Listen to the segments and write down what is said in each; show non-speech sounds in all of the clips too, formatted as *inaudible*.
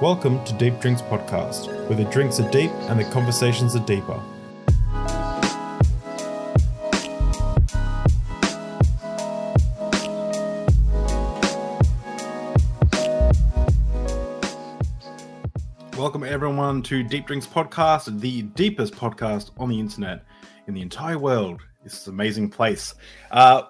Welcome to Deep Drinks Podcast, where the drinks are deep and the conversations are deeper. Welcome everyone to Deep Drinks Podcast, the deepest podcast on the internet in the entire world. This is an amazing place. Uh,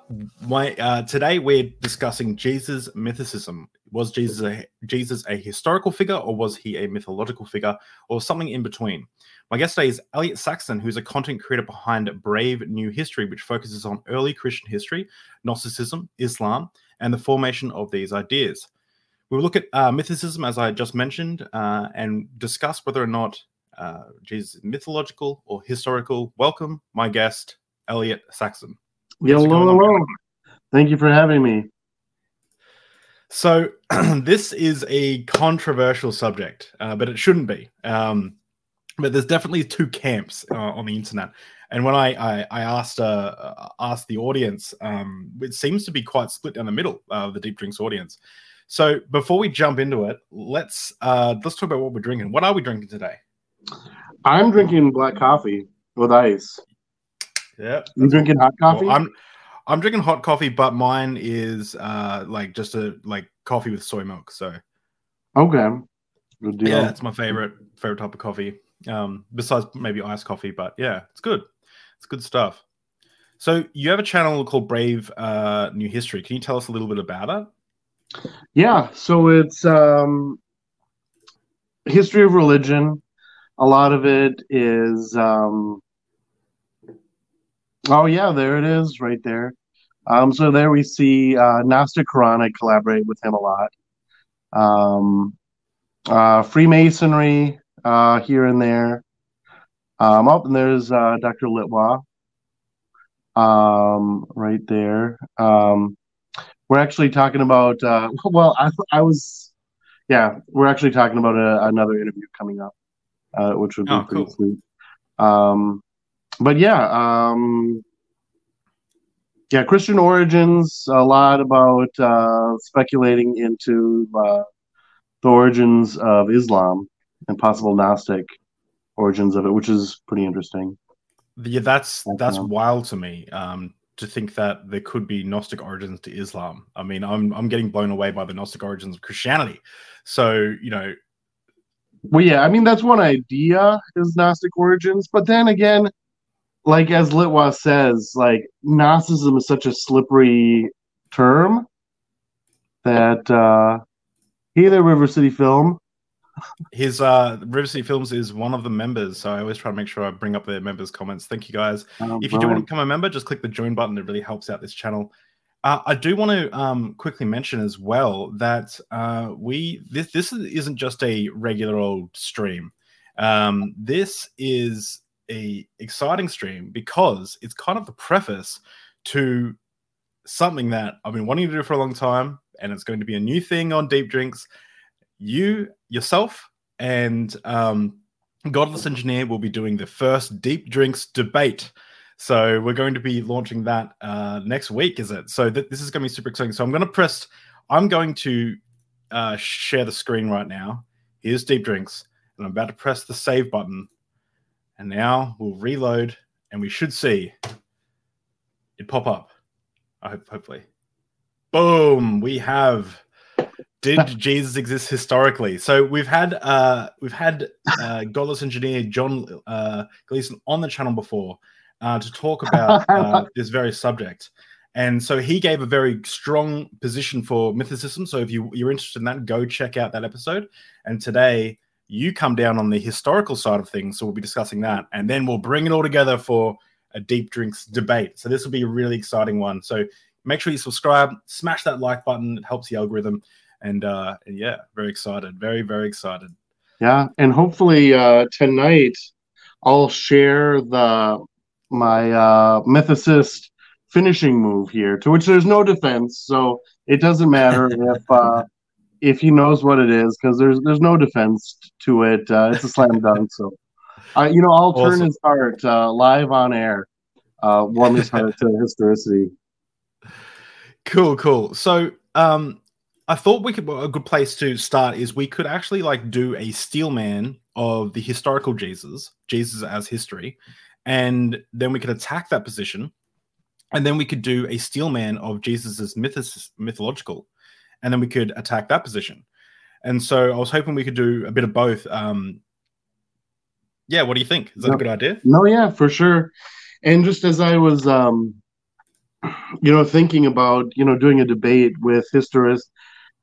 my uh, today we're discussing Jesus mythicism. Was Jesus a, Jesus a historical figure, or was he a mythological figure, or something in between? My guest today is Elliot Saxton, who's a content creator behind Brave New History, which focuses on early Christian history, Gnosticism, Islam, and the formation of these ideas. We'll look at uh, mythicism, as I just mentioned, uh, and discuss whether or not uh, Jesus is mythological or historical. Welcome, my guest, Elliot Saxton. Hello, hello. Thank you for having me. So, *clears throat* this is a controversial subject, uh, but it shouldn't be. Um, but there's definitely two camps uh, on the internet. And when I I, I asked uh, asked the audience, um, it seems to be quite split down the middle of the Deep Drinks audience. So before we jump into it, let's uh, let's talk about what we're drinking. What are we drinking today? I'm drinking black coffee with ice. Yeah, you drinking hot coffee? Well, I'm I'm drinking hot coffee, but mine is uh like just a like coffee with soy milk. So okay, good deal. Yeah, it's my favorite favorite type of coffee. Um, besides maybe iced coffee, but yeah, it's good. It's good stuff. So you have a channel called Brave uh, New History. Can you tell us a little bit about it? Yeah, so it's um, history of religion. A lot of it is. Um, oh yeah, there it is, right there. Um, so there we see uh, Gnostic Quran. I collaborate with him a lot. Um, uh, Freemasonry uh, here and there. Um, oh, and there's uh, Dr. Litwa um, right there. Um, we're actually talking about. Uh, *laughs* well, I, I was, yeah, we're actually talking about a, another interview coming up, uh, which would be Oh, pretty cool. sweet. Um, but yeah, um, yeah, Christian origins. A lot about uh, speculating into uh, the origins of Islam and possible Gnostic origins of it, which is pretty interesting. Yeah, that's that's wild to me. Um, to think that there could be Gnostic origins to Islam. I mean, I'm I'm getting blown away by the Gnostic origins of Christianity. So you know, Well, yeah, I mean that's one idea is Gnostic origins, but then again, like as Litwa says, like Gnosticism is such a slippery term that uh hey there, River City Film. his uh River City Films is one of the members. So I always try to make sure I bring up their members' comments. Thank you guys. Um, if you do want to become a member, just click the join button. It really helps out this channel. Uh, I do want to um, quickly mention as well that uh, we this this isn't just a regular old stream. Um, this is a exciting stream because it's kind of the preface to something that I've been wanting to do for a long time, and it's going to be a new thing on Deep Drinks. You yourself and um, Godless Engineer will be doing the first Deep Drinks debate. So we're going to be launching that uh, next week, is it? So th- this is going to be super exciting. So I'm going to press. I'm going to uh, share the screen right now. Here's Deep Drinks, and I'm about to press the save button. And now we'll reload, and we should see it pop up. I hope, hopefully. Boom! We have. Did *laughs* Jesus exist historically? So we've had uh, we've had uh, godless engineer John uh, Gleason on the channel before uh, to talk about *laughs* uh, this very subject, and so he gave a very strong position for mythicism. So if you, you're interested in that, go check out that episode. And today you come down on the historical side of things, so we'll be discussing that, and then we'll bring it all together for a deep drinks debate. So this will be a really exciting one. So make sure you subscribe, smash that like button. It helps the algorithm. And uh yeah, very excited. Very, very excited. Yeah, and hopefully uh tonight I'll share the my uh mythicist finishing move here, to which there's no defense, so it doesn't matter *laughs* if uh if he knows what it is, because there's there's no defense to it. Uh, it's a slam dunk. So, uh, you know, I'll turn Awesome. his heart uh, live on air, uh, warm his heart to historicity. Cool, cool. So um I thought we could a good place to start is we could actually like do a steelman of the historical Jesus, Jesus as history, and then we could attack that position, and then we could do a steelman of Jesus's mythos, mythological, and then we could attack that position. And so I was hoping we could do a bit of both. Um, yeah, what do you think? Is that no, a good idea? No, yeah, for sure. And just as I was, um, you know, thinking about, you know, doing a debate with historist,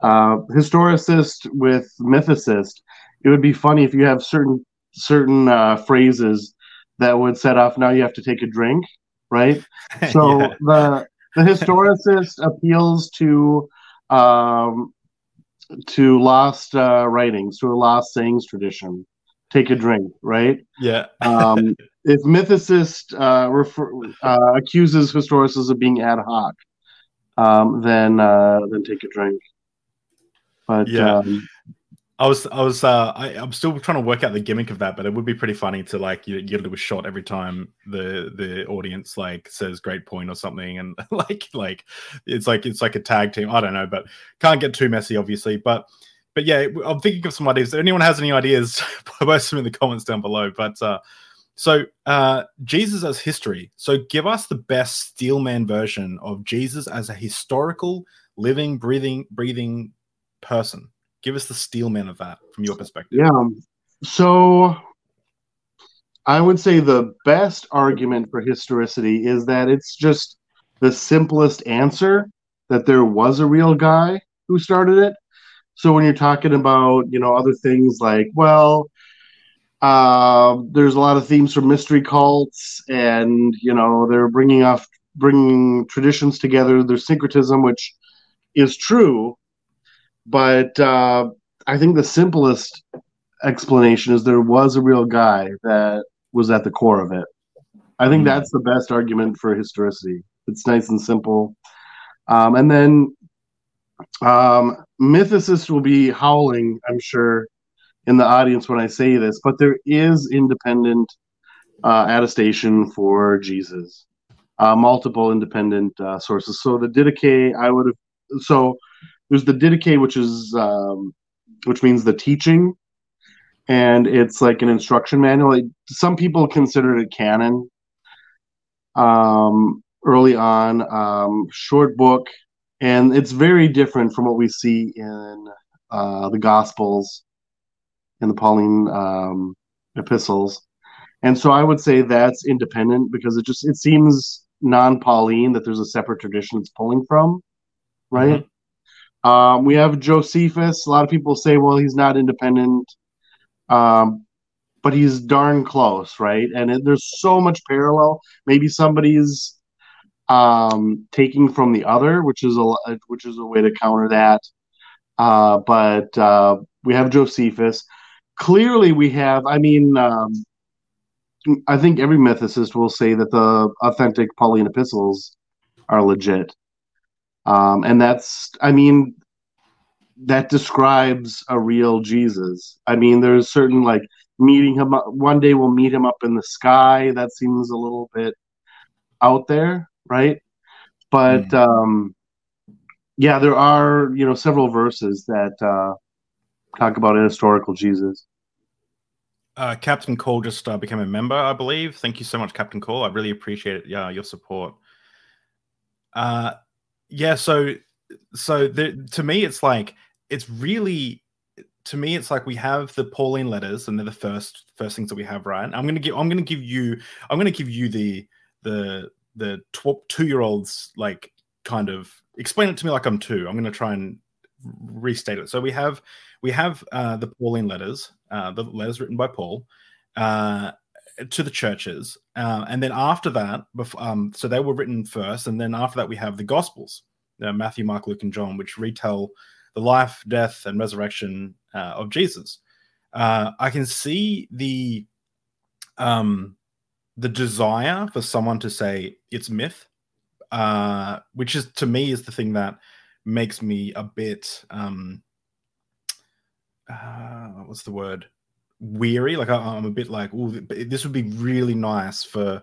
uh, historicist with mythicist, it would be funny if you have certain certain uh, phrases that would set off. Now you have to take a drink, right? *laughs* So yeah. the the historicist appeals to um, to lost uh, writings, to a lost sayings tradition. Take a drink, right? Yeah. um, *laughs* if mythicist uh, refer, uh, accuses historicists of being ad hoc, um, then uh, then take a drink. But yeah. Um, I was, I was, uh, I, am still trying to work out the gimmick of that, but it would be pretty funny to like you, get a little shot every time the the audience like says "great point" or something, and *laughs* like like it's like it's like a tag team. I don't know, but can't get too messy, obviously. But but yeah, I'm thinking of some ideas. If anyone has any ideas, *laughs* post them in the comments down below. But uh, so uh, Jesus as history. So give us the best Steelman version of Jesus as a historical, living, breathing, breathing person give us the steelman of that from your perspective. Yeah. So I would say the best argument for historicity is that it's just the simplest answer that there was a real guy who started it. So when you're talking about, you know, other things like, well, uh, there's a lot of themes from mystery cults, and you know they're bringing off bringing traditions together. There's syncretism, which is true, but uh, I think the simplest explanation is there was a real guy that was at the core of it. I think mm. that's the best argument for historicity. It's nice and simple. Um, and then um, mythicists will be howling, I'm sure, in the audience when I say this, but there is independent uh, attestation for Jesus, uh, multiple independent uh, sources. So the Didache, I would have, so there's the Didache, which is um, which means the teaching, and it's like an instruction manual. It, some people consider it canon. Um, early on, um, short book, and it's very different from what we see in uh, the Gospels, in the Pauline um, epistles. And so I would say that's independent because it just it seems non-Pauline that there's a separate tradition it's pulling from, right? Mm-hmm. Um, we have Josephus. A lot of people say, well, he's not independent, um, but he's darn close, right? And it, there's so much parallel. Maybe somebody's um, taking from the other, which is a which is a way to counter that. Uh, but uh, we have Josephus. Clearly, we have. I mean, um, I think every mythicist will say that the authentic Pauline epistles are legit. Um, and that's, I mean, that describes a real Jesus. I mean, there's certain like meeting him one day we'll meet him up in the sky. That seems a little bit out there, right? But mm. um, yeah, there are you know several verses that uh, talk about a historical Jesus. Uh, Captain Cole just uh, became a member, I believe. Thank you so much, Captain Cole. I really appreciate it. Yeah, your support. Uh, yeah so so the, to me it's like it's really to me it's like we have the pauline letters and they're the first first things that we have right? I'm gonna give i'm gonna give you i'm gonna give you the the the tw- two year olds like kind of explain it to me like i'm two. I'm gonna try and restate it. So we have we have uh the pauline letters uh the letters written by paul uh to the churches, uh, and then after that, um, so they were written first, and then after that we have the Gospels, uh, Matthew, Mark, Luke, and John, which retell the life, death, and resurrection uh, of Jesus. Uh, I can see the um, the desire for someone to say it's myth, uh, which is to me is the thing that makes me a bit um, uh, what's the word weary. Like I, am a bit like, oh, this would be really nice for,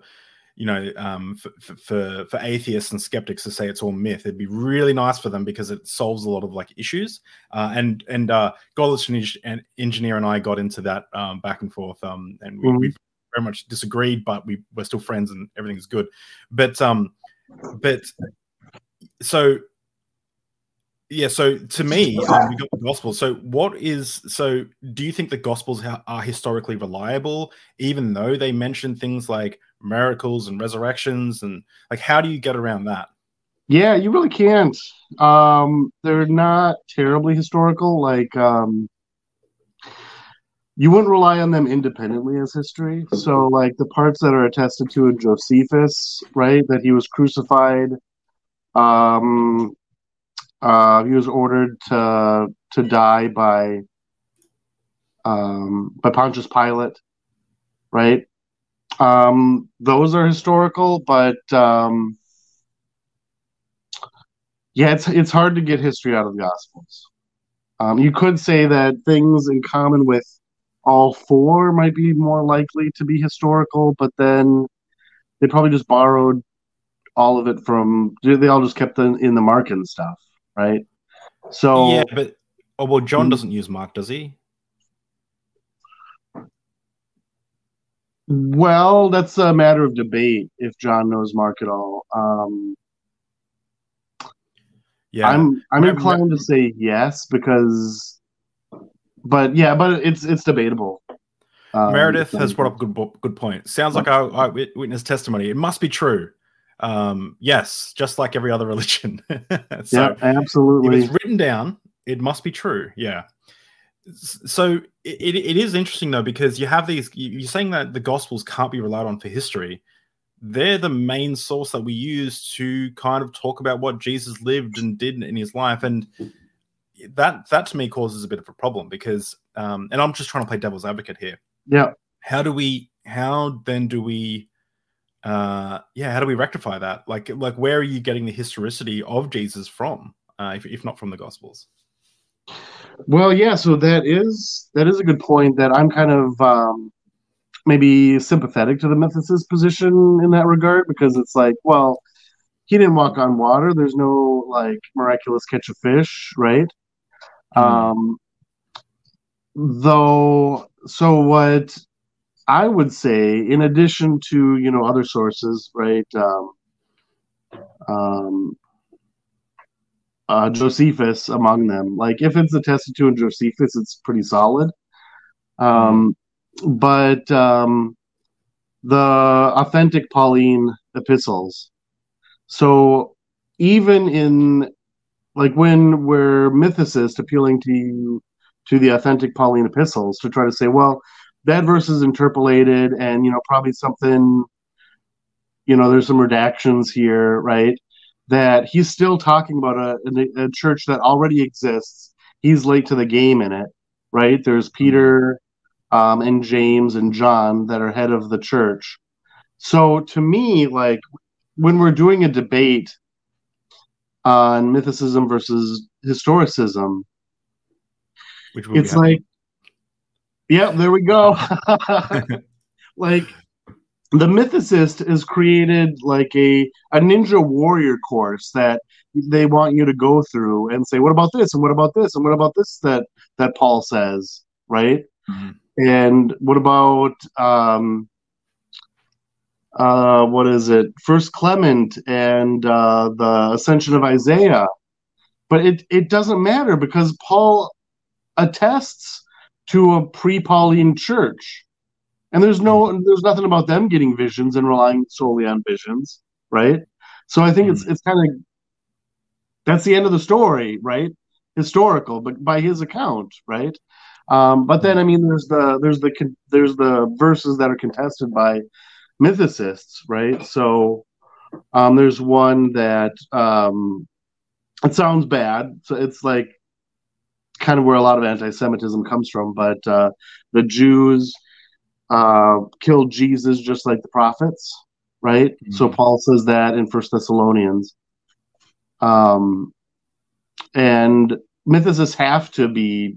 you know, um, for, for for atheists and skeptics to say it's all myth. It'd be really nice for them because it solves a lot of like issues. Uh, and and uh, Godless and Engineer and I got into that um, back and forth, um, and we, mm-hmm. we very much disagreed, but we we're still friends and everything's good. But um, but so yeah so to me um, we got the gospel so what is so do you think the gospels are historically reliable even though they mention things like miracles and resurrections and like how do you get around that? Yeah you really can't. Um they're not terribly historical like um you wouldn't rely on them independently as history. So like the parts that are attested to in josephus right that he was crucified um uh, he was ordered to to die by um, by Pontius Pilate, right? Um, those are historical, but um, yeah, it's it's hard to get history out of the Gospels. Um, you could say that things in common with all four might be more likely to be historical, but then they probably just borrowed all of it from. They all just kept in, in the Mark and stuff right? So yeah, but oh well, John hmm. doesn't use Mark, does he? Well, that's a matter of debate if John knows Mark at all. Um, yeah, I'm I'm inclined to say yes because, but yeah, but it's it's debatable. Um, Meredith has brought up good good point. Sounds like our eyewitness testimony. It must be true um, yes, just like every other *laughs* religion. *laughs* so yeah, absolutely. If it's written down, it must be true. Yeah. So it, it is interesting though because you have these. You're saying that the Gospels can't be relied on for history. They're the main source that we use to kind of talk about what Jesus lived and did in his life, and that that to me causes a bit of a problem because, um, and I'm just trying to play devil's advocate here. Yeah. How do we? How then do we? Uh yeah how do we rectify that? Like like where are you getting the historicity of jesus from uh if, if not from the gospels? Well yeah so that is that is a good point that i'm kind of um maybe sympathetic to the mythicist position in that regard because it's like well he didn't walk on water. There's no like miraculous catch of fish right? Mm. um though so what I would say, in addition to you know other sources, right? Um, um, uh, Josephus among them. Like if it's attested to in Josephus, it's pretty solid. Um, but um, the authentic Pauline epistles. So even in like when we're mythicists appealing to you to the authentic Pauline epistles to try to say, well, that verse is interpolated and you know probably something you know there's some redactions here right? That he's still talking about a, a, church that already exists. He's late to the game in it right? There's peter um, and james and john that are head of the church. So to me like when we're doing a debate on mythicism versus historicism it's like Yep, there we go. *laughs* like the mythicist is created like a, a ninja warrior course that they want you to go through and say, what about this? And what about this? And what about this that that Paul says, right? Mm-hmm. And what about um uh what is it? First Clement and uh the ascension of Isaiah. But it, it doesn't matter because Paul attests to a pre-Pauline church. And there's no there's nothing about them getting visions and relying solely on visions, right? So I think mm it's it's kind of that's the end of the story, right? Historical, but by his account, right? Um, but then I mean there's the there's the there's the verses that are contested by mythicists, right? So um, there's one that um, it sounds bad. So it's like kind of where a lot of anti-Semitism comes from. But uh, the Jews uh, killed Jesus just like the prophets, right? Mm-hmm. So Paul says that in First Thessalonians. Um, and mythicists have to be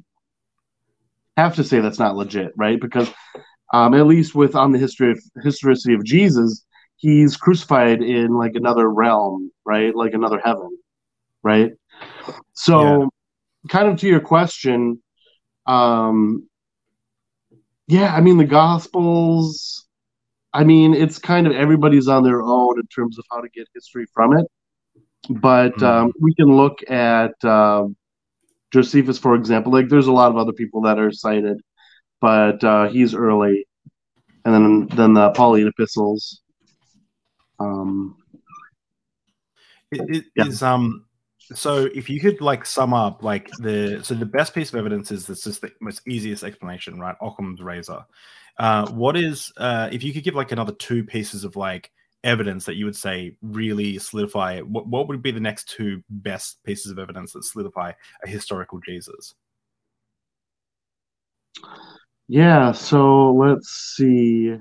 have to say that's not legit, right? Because um, at least with on the history of historicity of Jesus, he's crucified in like another realm, right? Like another heaven, right? So. Kind of to your question, um, yeah, I mean the Gospels. I mean, it's kind of everybody's on their own in terms of how to get history from it. But mm-hmm. um, we can look at uh, Josephus, for example. Like, there's a lot of other people that are cited, but uh, he's early, and then then the Pauline epistles. Um, it, it yeah. is um so if you could like sum up like the so the best piece of evidence is this is the most easiest explanation right? Occam's razor. Uh what is uh if you could give like another two pieces of like evidence that you would say really solidify what, what would be the next two best pieces of evidence that solidify a historical jesus? Yeah so let's see.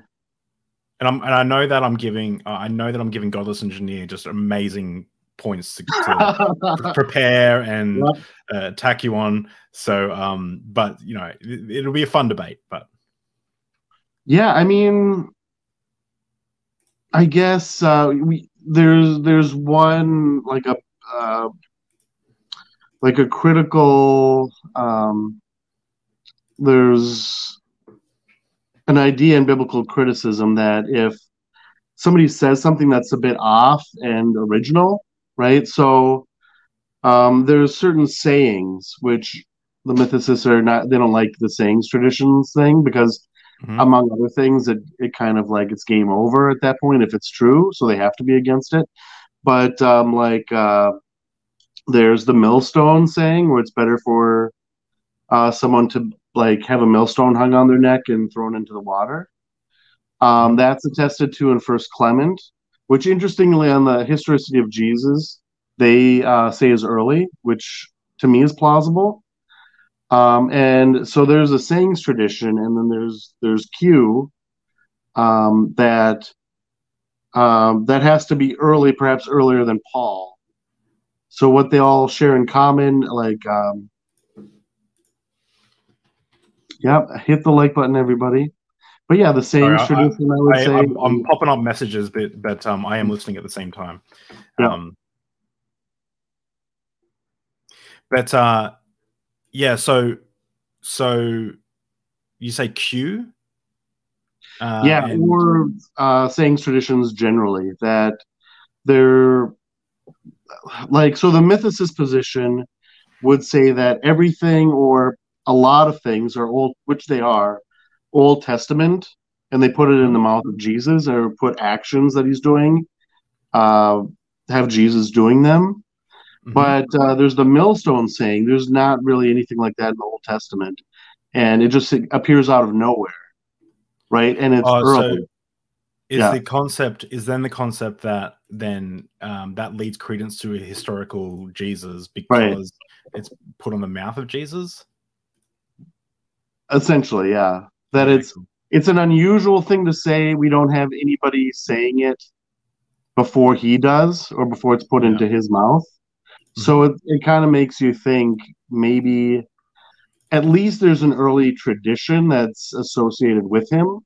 And I'm and I know that I'm giving uh, I know that I'm giving Godless Engineer just amazing points to, to *laughs* prepare and uh, tack you on. So, um, but you know, it, will be a fun debate. But yeah, I mean, I guess uh, we there's there's one like a uh, like a critical um, there's an idea in biblical criticism that if somebody says something that's a bit off and original right? So um, there's certain sayings which the mythicists are not they don't like the sayings traditions thing because mm-hmm. among other things it, it kind of like it's game over at that point if it's true so they have to be against it but um, like uh, there's the millstone saying where it's better for uh, someone to like have a millstone hung on their neck and thrown into the water um, that's attested to in first clement which interestingly on the historicity of Jesus, they uh, say is early, which to me is plausible. Um, and so there's a sayings tradition, and then there's there's Q um, that um, that has to be early, perhaps earlier than Paul. So what they all share in common, like, um, yep, hit the like button, everybody. But yeah, the same Sorry, tradition. I, I would I, say. I'm, I'm, popping up messages, but but um, I am listening at the same time. Yeah. Um, but uh, yeah. So so you say Q. Uh, yeah, and... or uh, sayings traditions generally that they're like so the mythicist position would say that everything or a lot of things are old, which they are, Old Testament and they put it in the mouth of Jesus or put actions that he's doing, uh, have Jesus doing them. Mm-hmm. But uh, there's the millstone saying there's not really anything like that in the Old Testament, and it just it appears out of nowhere, right? And it's oh, early. So is yeah. the concept is then the concept that then um, that leads credence to a historical Jesus because right. it's put on the mouth of Jesus. Essentially, yeah that it's it's an unusual thing to say. We don't have anybody saying it before he does or before it's put yeah. into his mouth. Mm-hmm. So it, it kind of makes you think maybe at least there's an early tradition that's associated with him.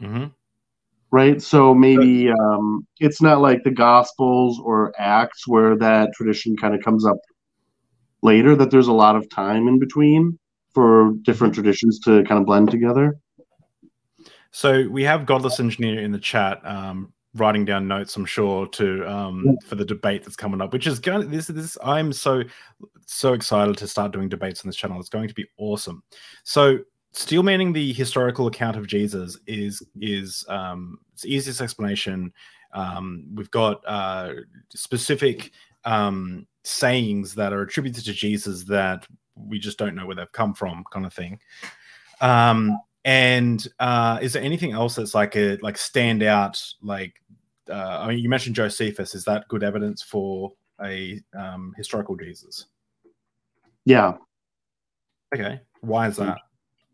Mm-hmm. Right. So maybe um, it's not like the Gospels or Acts where that tradition kind of comes up later, that there's a lot of time in between for different traditions to kind of blend together. So we have Godless Engineer in the chat, um, writing down notes. I'm sure to um, yeah. for the debate that's coming up, which is going. This this I'm so so excited to start doing debates on this channel. It's going to be awesome. So steel manning the historical account of Jesus is is um, it's the easiest explanation. Um, we've got uh, specific um, sayings that are attributed to Jesus that we just don't know where they've come from, kind of thing. Um, and uh, is there anything else that's like a like stand out? Like, uh, I mean, you mentioned Josephus. Is that good evidence for a um, historical Jesus? Yeah. Okay. Why is that?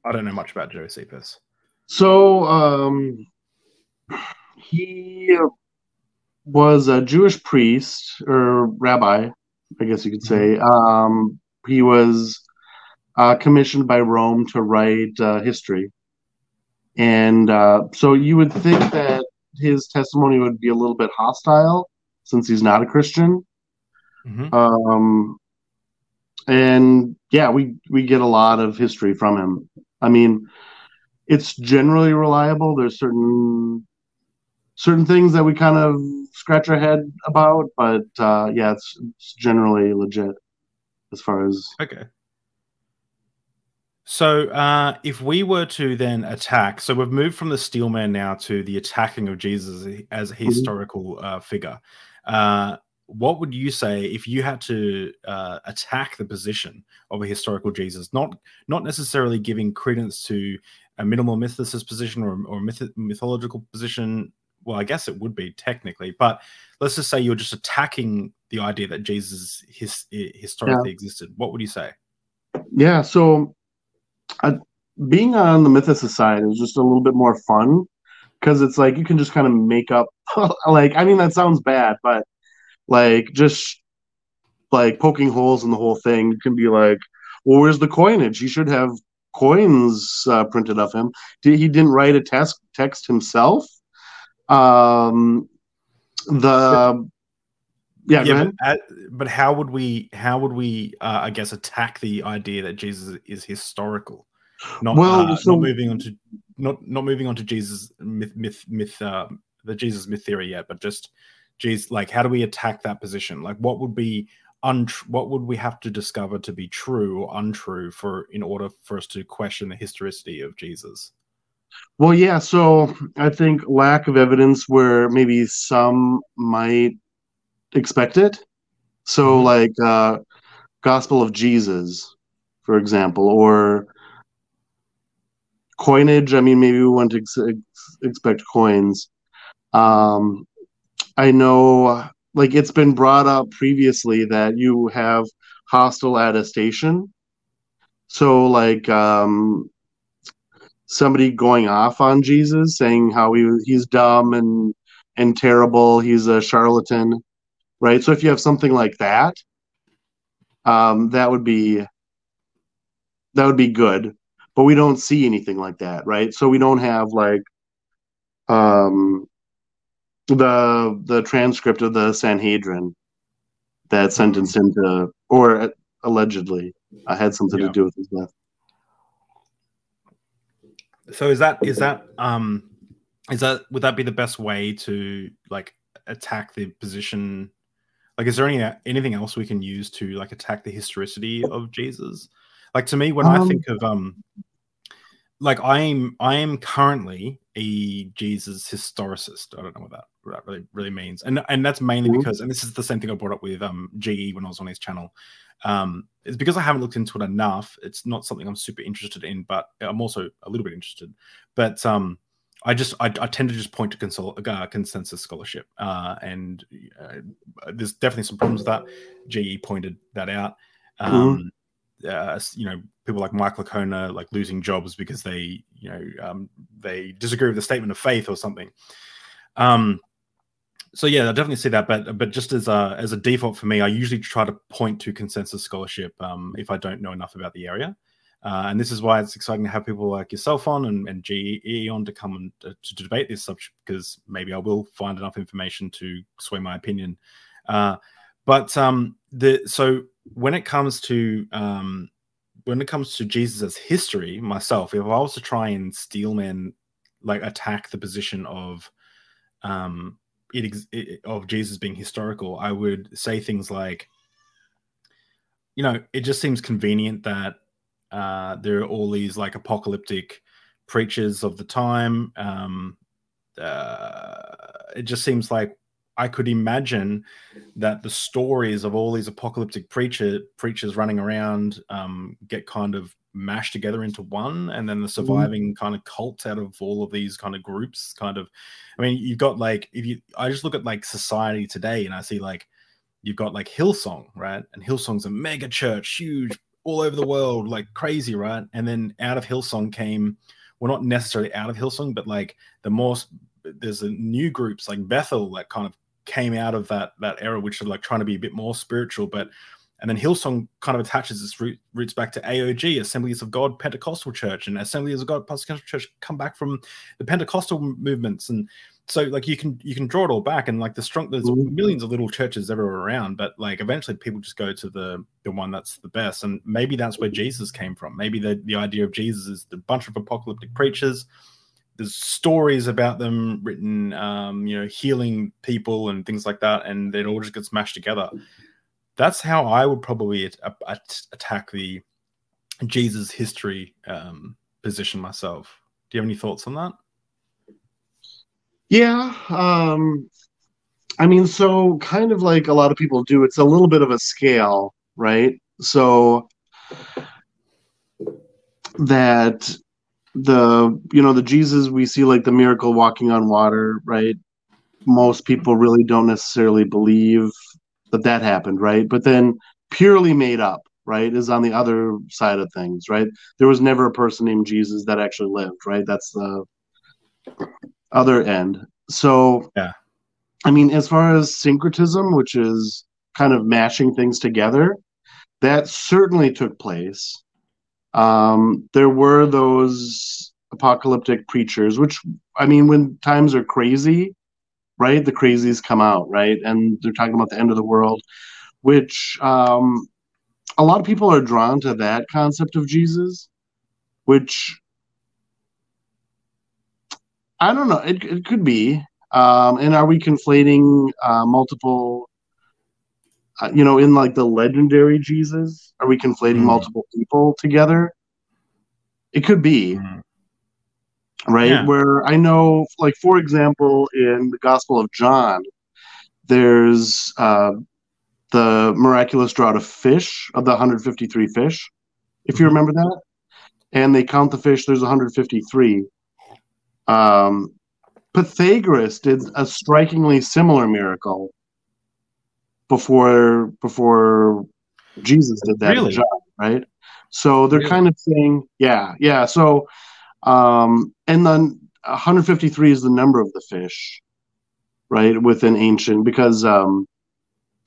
I don't know much about Josephus. So um, he was a Jewish priest or rabbi, I guess you could say, mm-hmm. um, he was uh, commissioned by Rome to write uh, history. And uh, so you would think that his testimony would be a little bit hostile since he's not a Christian. Mhm. Um, and yeah, we we get a lot of history from him. I mean, it's generally reliable. There's certain certain things that we kind of scratch our head about, but uh, yeah, it's, it's generally legit as far as Okay. So, uh, if we were to then attack, so we've moved from the Steelman now to the attacking of Jesus as a historical uh, figure. Uh, what would you say if you had to uh, attack the position of a historical Jesus, not not necessarily giving credence to a minimal mythicist position or, or myth- mythological position? Well, I guess it would be technically, but let's just say you're just attacking the idea that Jesus his, historically existed. What would you say? Yeah, so uh, being on the mythicist side is just a little bit more fun because it's like you can just kind of make up *laughs* like I mean that sounds bad, but like just like poking holes in the whole thing. You can be like, well, where's the coinage? He should have coins uh, printed of him. He didn't write a text text himself? Um, the yeah, yeah but, uh, but, how would we how would we uh, I guess attack the idea that Jesus is historical? Not well, uh, so, not moving on to not not moving on to Jesus myth myth myth uh, the Jesus myth theory yet, but just geez, like how do we attack that position? Like what would be untr- what would we have to discover to be true or untrue for in order for us to question the historicity of Jesus? Well, yeah, so I think lack of evidence where maybe some might expect it. So mm-hmm. like uh Gospel of Jesus, for example, or coinage. I mean, maybe we want to ex- expect coins. Um, I know, like it's been brought up previously that you have hostile attestation. So, like, um, somebody going off on Jesus, saying how he he's dumb and and terrible, he's a charlatan, right? So, if you have something like that, um, that would be that would be good. But we don't see anything like that, right? So we don't have like um the the transcript of the Sanhedrin that sentenced him to, or allegedly, uh, had something yeah. to do with his death. So is that is that um is that would that be the best way to like attack the position? Like, is there any anything else we can use to like attack the historicity of Jesus? Like to me, when um, I think of um like I'm I am currently a Jesus historicist. I don't know what that, what that really really means, and and that's mainly mm-hmm. because, and this is the same thing I brought up with um GE when I was on his channel. Um, it's because I haven't looked into it enough. It's not something I'm super interested in, but I'm also a little bit interested. But um, I just I, I tend to just point to consol- uh, consensus scholarship, uh, and uh, there's definitely some problems with that. GE pointed that out. Mm-hmm. Um, mm-hmm you know people like Mike Licona like losing jobs because they you know um, they disagree with the statement of faith or something. Um, so yeah, I definitely see that, but but just as a as a default for me, I usually try to point to consensus scholarship um, if I don't know enough about the area. Uh, and this is why it's exciting to have people like yourself on and, and GE on to come and uh, to debate this subject because maybe I will find enough information to sway my opinion. Uh, but um, the so when it comes to um, when it comes to Jesus' history, myself, if I was to try and steelman like attack the position of um, it, it of Jesus being historical, I would say things like, you know, it just seems convenient that uh, there are all these like apocalyptic preachers of the time. Um, uh, it just seems like I could imagine that the stories of all these apocalyptic preacher preachers running around um, get kind of mashed together into one, and then the mm-hmm. surviving mm. kind of cults out of all of these kind of groups. Kind of, I mean, you've got like if you, I just look at like society today, and I see like you've got like Hillsong, right? And Hillsong's a mega church, huge all over the world, like crazy, right? And then out of Hillsong came, well, not necessarily out of Hillsong, but like the more there's a new groups like Bethel that kind of came out of that that era, which are like trying to be a bit more spiritual. But and then Hillsong kind of attaches its root, roots back to AOG, Assemblies of God Pentecostal Church, and Assemblies of God Pentecostal Church come back from the Pentecostal movements, and so like you can you can draw it all back and like the strong there's Mhm. millions of little churches everywhere around but like eventually people just go to the the one that's the best and maybe that's where jesus came from. Maybe the the idea of jesus is the bunch of apocalyptic preachers. There's stories about them written um you know healing people and things like that and it all just gets mashed together. That's how i would probably at, at, attack the jesus history um position myself. Do you have any thoughts on that Yeah. Um, I mean, so kind of like a lot of people do, it's a little bit of a scale, right? So that the, you know, the Jesus we see like the miracle walking on water, right? Most people really don't necessarily believe that that happened, right? But then purely made up, right, is on the other side of things, right? There was never a person named Jesus that actually lived, right? That's the other end. So, Yeah. I mean, as far as syncretism, which is kind of mashing things together, that certainly took place. Um, there were those apocalyptic preachers, which, I mean, when times are crazy, right, the crazies come out, right? And they're talking about the end of the world, which um, a lot of people are drawn to that concept of Jesus, which I don't know. It, it could be. Um, and are we conflating uh, multiple, uh, you know, in like the legendary Jesus? Are we conflating Mhm. multiple people together? It could be, Mhm. right? Yeah. Where I know, like, for example, in the Gospel of John, there's uh, the miraculous draught of fish, of the 153 fish, if you Mhm. remember that. And they count the fish, there's 153. Um, Pythagoras did a strikingly similar miracle before before Jesus did that Really? John, right? So they're Really? kind of saying, yeah, yeah. So, um, and then 153 is the number of the fish, right? Within ancient, because um,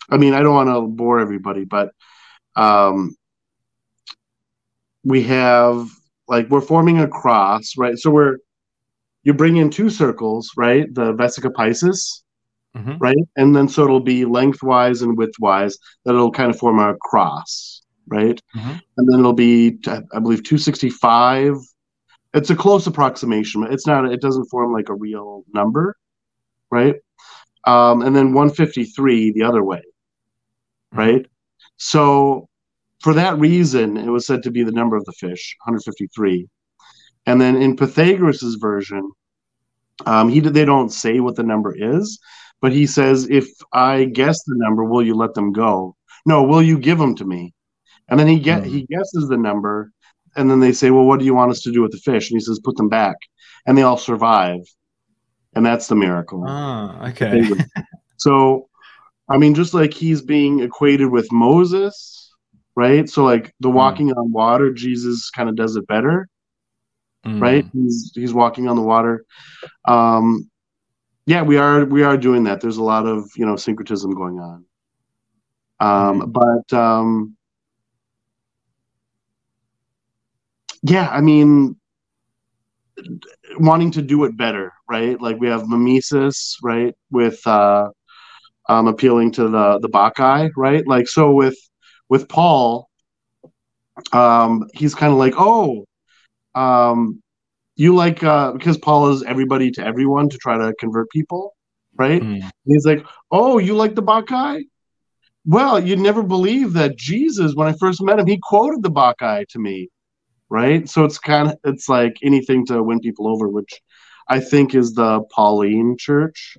I mean, I don't want to bore everybody, but um, we have like we're forming a cross, right? So we're you bring in two circles, right? The vesica piscis, Mhm. right? And then so it'll be lengthwise and widthwise that it'll kind of form a cross, right? Mhm. And then it'll be, I believe, 265. It's a close approximation. It's not, it doesn't form like a real number, right? Um, and then 153 the other way, right? So for that reason, it was said to be the number of the fish, 153. And then in Pythagoras's version, um, he they don't say what the number is, but he says, "If I guess the number, will you let them go? No, will you give them to me?" And then he get Hmm. he guesses the number, and then they say, "Well, what do you want us to do with the fish?" And he says, "Put them back," and they all survive, and that's the miracle. Ah, okay. *laughs* So, I mean, just like he's being equated with Moses, right? So, like the walking on water, Jesus kind of does it better, Mm. right? He's he's walking on the water. Um, yeah, we are we are doing that. There's a lot of you know syncretism going on. Um, But um, yeah, I mean, wanting to do it better, right? Like we have mimesis, right, with uh, um, appealing to the the Bacchae, right? Like so with with Paul, um, he's kind of like, oh, um, you like uh, because Paul is everybody to everyone to try to convert people, right? Mm. He's like, oh, you like the Bacchae? Well, you'd never believe that Jesus, when I first met him, he quoted the Bacchae to me, right? So it's kind of it's like anything to win people over, which I think is the Pauline church,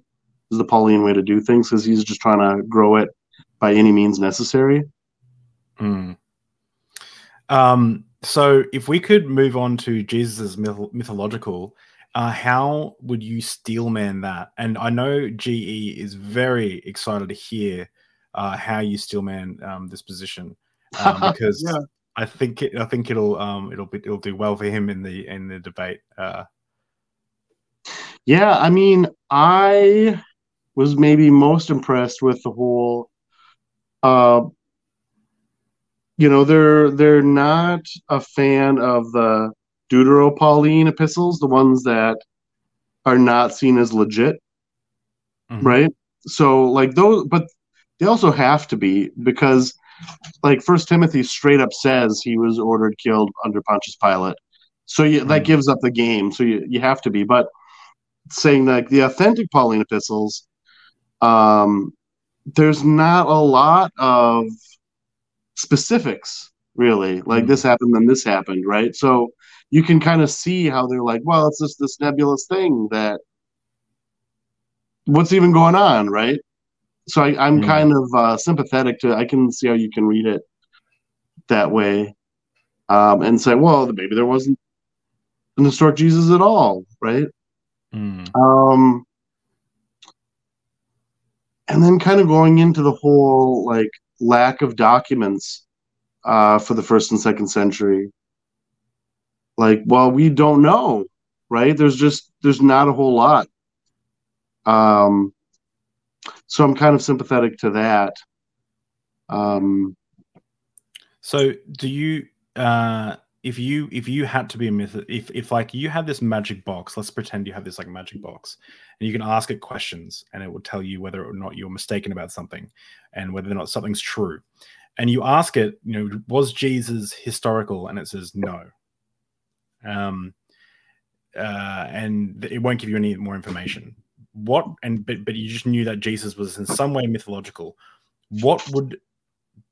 is the Pauline way to do things, because he's just trying to grow it by any means necessary. Mm. Um, so if we could move on to Jesus' myth- mythological, uh, how would you steelman that? And I know GE is very excited to hear uh, how you steelman um, this position *laughs* um, because Yeah. I think it, I think it'll um, it'll be it'll do well for him in the in the debate. Uh, Yeah, I mean, I was maybe most impressed with the whole uh you know, they're they're not a fan of the Deutero-Pauline epistles, the ones that are not seen as legit, Mhm. right? So like those, but they also have to be because like First Timothy straight up says he was ordered killed under Pontius Pilate. So you, that Mhm. gives up the game. So you, you have to be, but saying like the authentic Pauline epistles, um, there's not a lot of specifics really. Like Mhm. this happened, then this happened, right? So you can kind of see how they're like, well, it's just this nebulous thing that what's even going on, right? So I, I'm Mm. kind of uh, sympathetic to. I can see how you can read it that way, um, and say, well, maybe there wasn't an historic Jesus at all, right? Mm. Um, and then kind of going into the whole like lack of documents uh, for the first and second century. Like, well, we don't know, right? There's just there's not a whole lot. Um, so I'm kind of sympathetic to that. Um, So, do you, uh, if you if you had to be a myth, if if like you had this magic box, let's pretend you have this like magic box, and you can ask it questions, and it will tell you whether or not you're mistaken about something, and whether or not something's true. And you ask it, you know, was Jesus historical? And it says no. Um, uh, and it won't give you any more information. What and but but you just knew that Jesus was in some way mythological. What would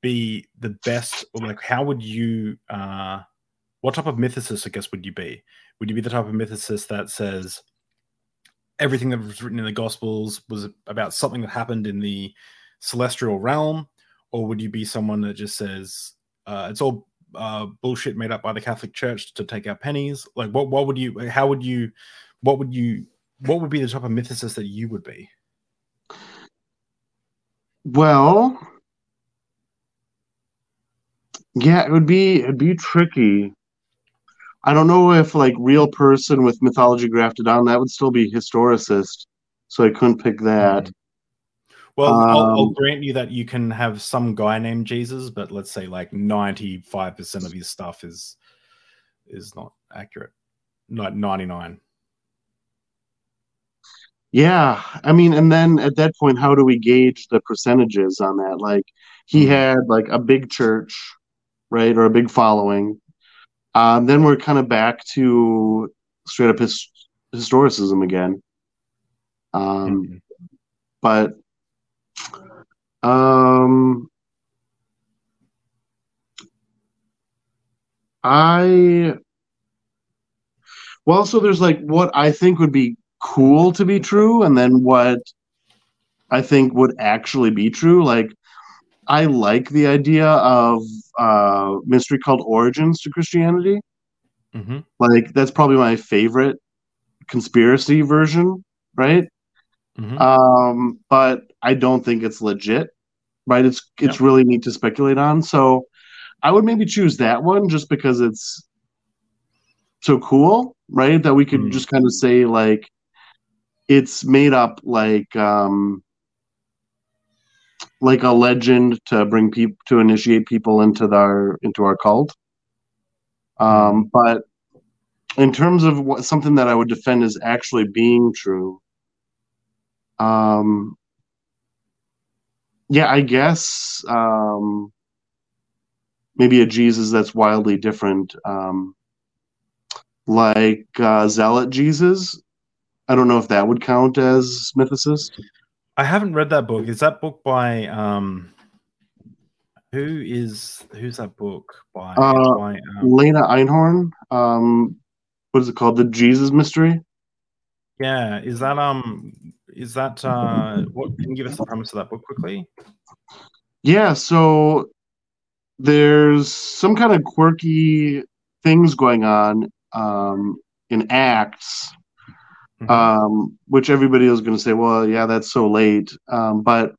be the best or like how would you uh what type of mythicist i guess would you be? Would you be the type of mythicist that says everything that was written in the gospels was about something that happened in the celestial realm? Or would you be someone that just says uh it's all uh bullshit made up by the catholic church to take our pennies? Like what what would you how would you what would you what would be the type of mythicist that you would be? Well, yeah, it would be it'd be tricky. I don't know if like real person with mythology grafted on that would still be historicist, so I couldn't pick that. Well, I'll, I'll Um, grant you that you can have some guy named Jesus, but let's say like ninety-five percent of his stuff is is not accurate. Not ninety-nine. Yeah, I mean, and then at that point, how do we gauge the percentages on that? Like, he Mhm. had like a big church, right, or a big following. Um, then we're kind of back to straight up his historicism again. Um, Mhm. but um, I well, so there's like what I think would be cool to be true, and then what I think would actually be true. Like, I like the idea of uh, mystery cult origins to Christianity. Mhm. Like, that's probably my favorite conspiracy version, right? Mhm. Um, but I don't think it's legit, right? It's it's really neat to speculate on. So I would maybe choose that one just because it's so cool, right? That we could Mm. just kind of say like it's made up like um like a legend to bring people to initiate people into our into our cult. Um, but in terms of what something that I would defend as actually being true, um, yeah, I guess um, maybe a Jesus that's wildly different, um, like uh, Zealot Jesus. I don't know if that would count as mythicist. I haven't read that book. Is that book by um? Who is who's that book by? Uh, by um, Lena Einhorn. Um, what is it called? The Jesus Mystery. yeah, is that um? Is that uh? What can you give us the premise of that book quickly? Yeah, so there's some kind of quirky things going on um, in Acts, Mhm. um, which everybody is going to say, "Well, yeah, that's so late." Um, but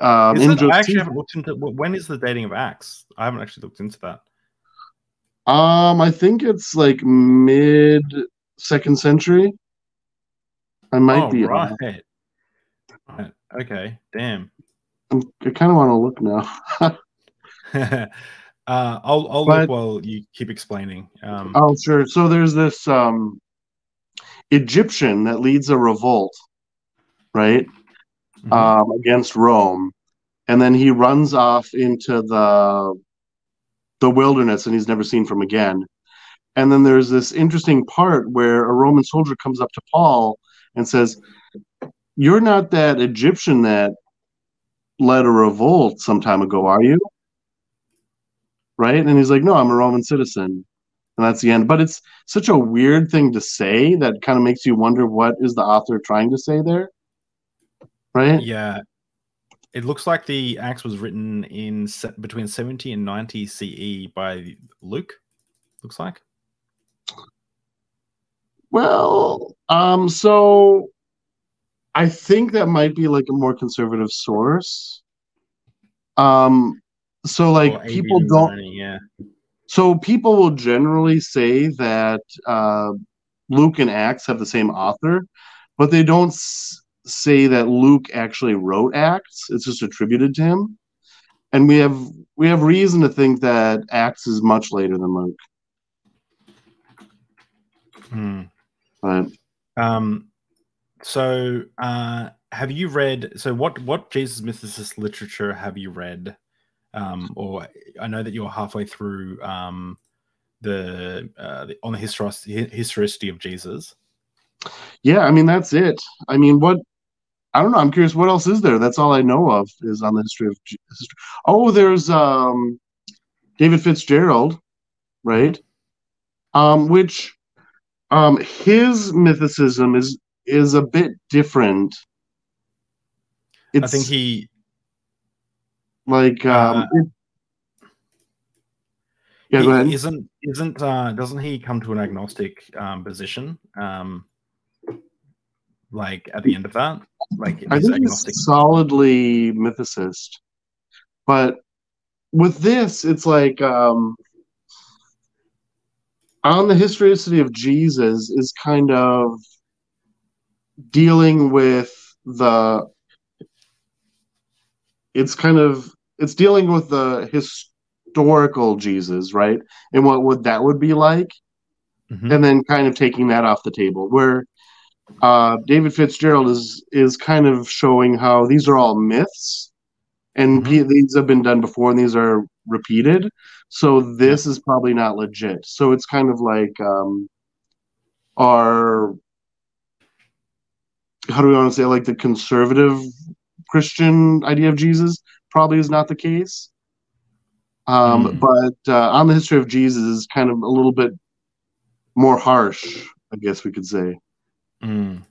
um, I actually haven't looked into when is the dating of Acts. I haven't actually looked into that. um, I think it's like mid second century. I might oh, be. right. right. Okay. Damn. I'm, I kind of want to look now. *laughs* *laughs* uh, I'll I'll But- look while you keep explaining. Um, Oh, sure. So there's this um, Egyptian that leads a revolt, right? Mhm. Um, against Rome, and then he runs off into the the wilderness, and he's never seen from again. And then there's this interesting part where a Roman soldier comes up to Paul and says, "You're not that Egyptian that led a revolt some time ago, are you?" Right? And he's like, "No, I'm a Roman citizen." And that's the end. But it's such a weird thing to say that kind of makes you wonder what is the author trying to say there. Right? Yeah. It looks like the Acts was written in between 70 and 90 CE by Luke. Looks like. Well, um, so I think that might be like a more conservative source. Um, so like Or 80 people don't 90, yeah. So people will generally say that uh, Luke and Acts have the same author, but they don't s- say that Luke actually wrote Acts. It's just attributed to him, and we have we have reason to think that Acts is much later than Luke. Hmm. But Um, so, uh, have you read? So, what what Jesus mythicist literature have you read? Um, or I know that you're halfway through um, the, uh, the on the historicity, historicity of Jesus. yeah, I mean that's it. I mean, what I don't know. I'm curious. What else is there? That's all I know of is on the history of. History. Oh, there's um, David Fitzgerald, right? Um, which um, his mythicism is is a bit different. It's I think he like um, uh, yeah. Go ahead. isn't isn't uh, doesn't he come to an agnostic um, position? Um, like at the end of that, like I think agnostic. he's solidly mythicist, but with this, it's like um, on the historicity of Jesus is kind of dealing with the. It's kind of it's dealing with the historical Jesus, right? And what would that would be like? Mhm. and then kind of taking that off the table. Where uh, David Fitzgerald is is kind of showing how these are all myths, and pe- these have been done before, and these are repeated. So this is probably not legit. So it's kind of like um, our how do we want to say like the conservative Christian idea of Jesus probably is not the case. Um, Mm. But uh, on the history of Jesus is kind of a little bit more harsh, I guess we could say. Mm.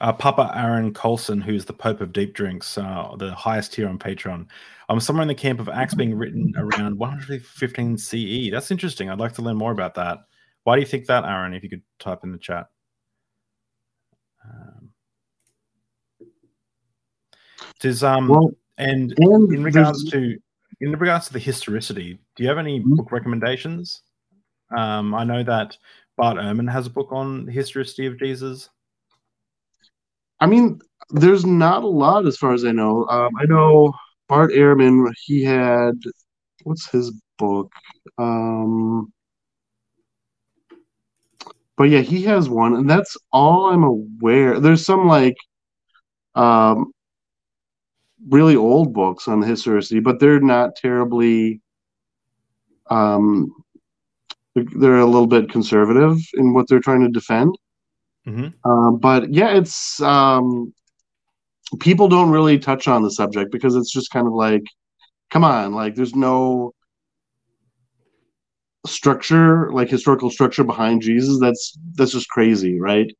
Uh, Papa Aaron Colson, who's the Pope of Deep Drinks, uh, the highest tier on Patreon. I'm somewhere in the camp of Acts being written around 115 CE. That's interesting. I'd like to learn more about that. Why do you think that, Aaron? If you could type in the chat. Um, does um Well, and and in regards to in regards to the historicity, do you have any Mhm. book recommendations? Um, I know that Bart Ehrman has a book on the historicity of Jesus. I mean, there's not a lot as far as I know. Um, I know Bart Ehrman, he had what's his book? Um, but yeah, he has one, and that's all I'm aware. There's some like um, really old books on the historicity, but they're not terribly. Um, they're a little bit conservative in what they're trying to defend. hmm Um, but yeah, it's um, people don't really touch on the subject because it's just kind of like, come on, like there's no structure, like historical structure behind Jesus. That's that's just crazy, right?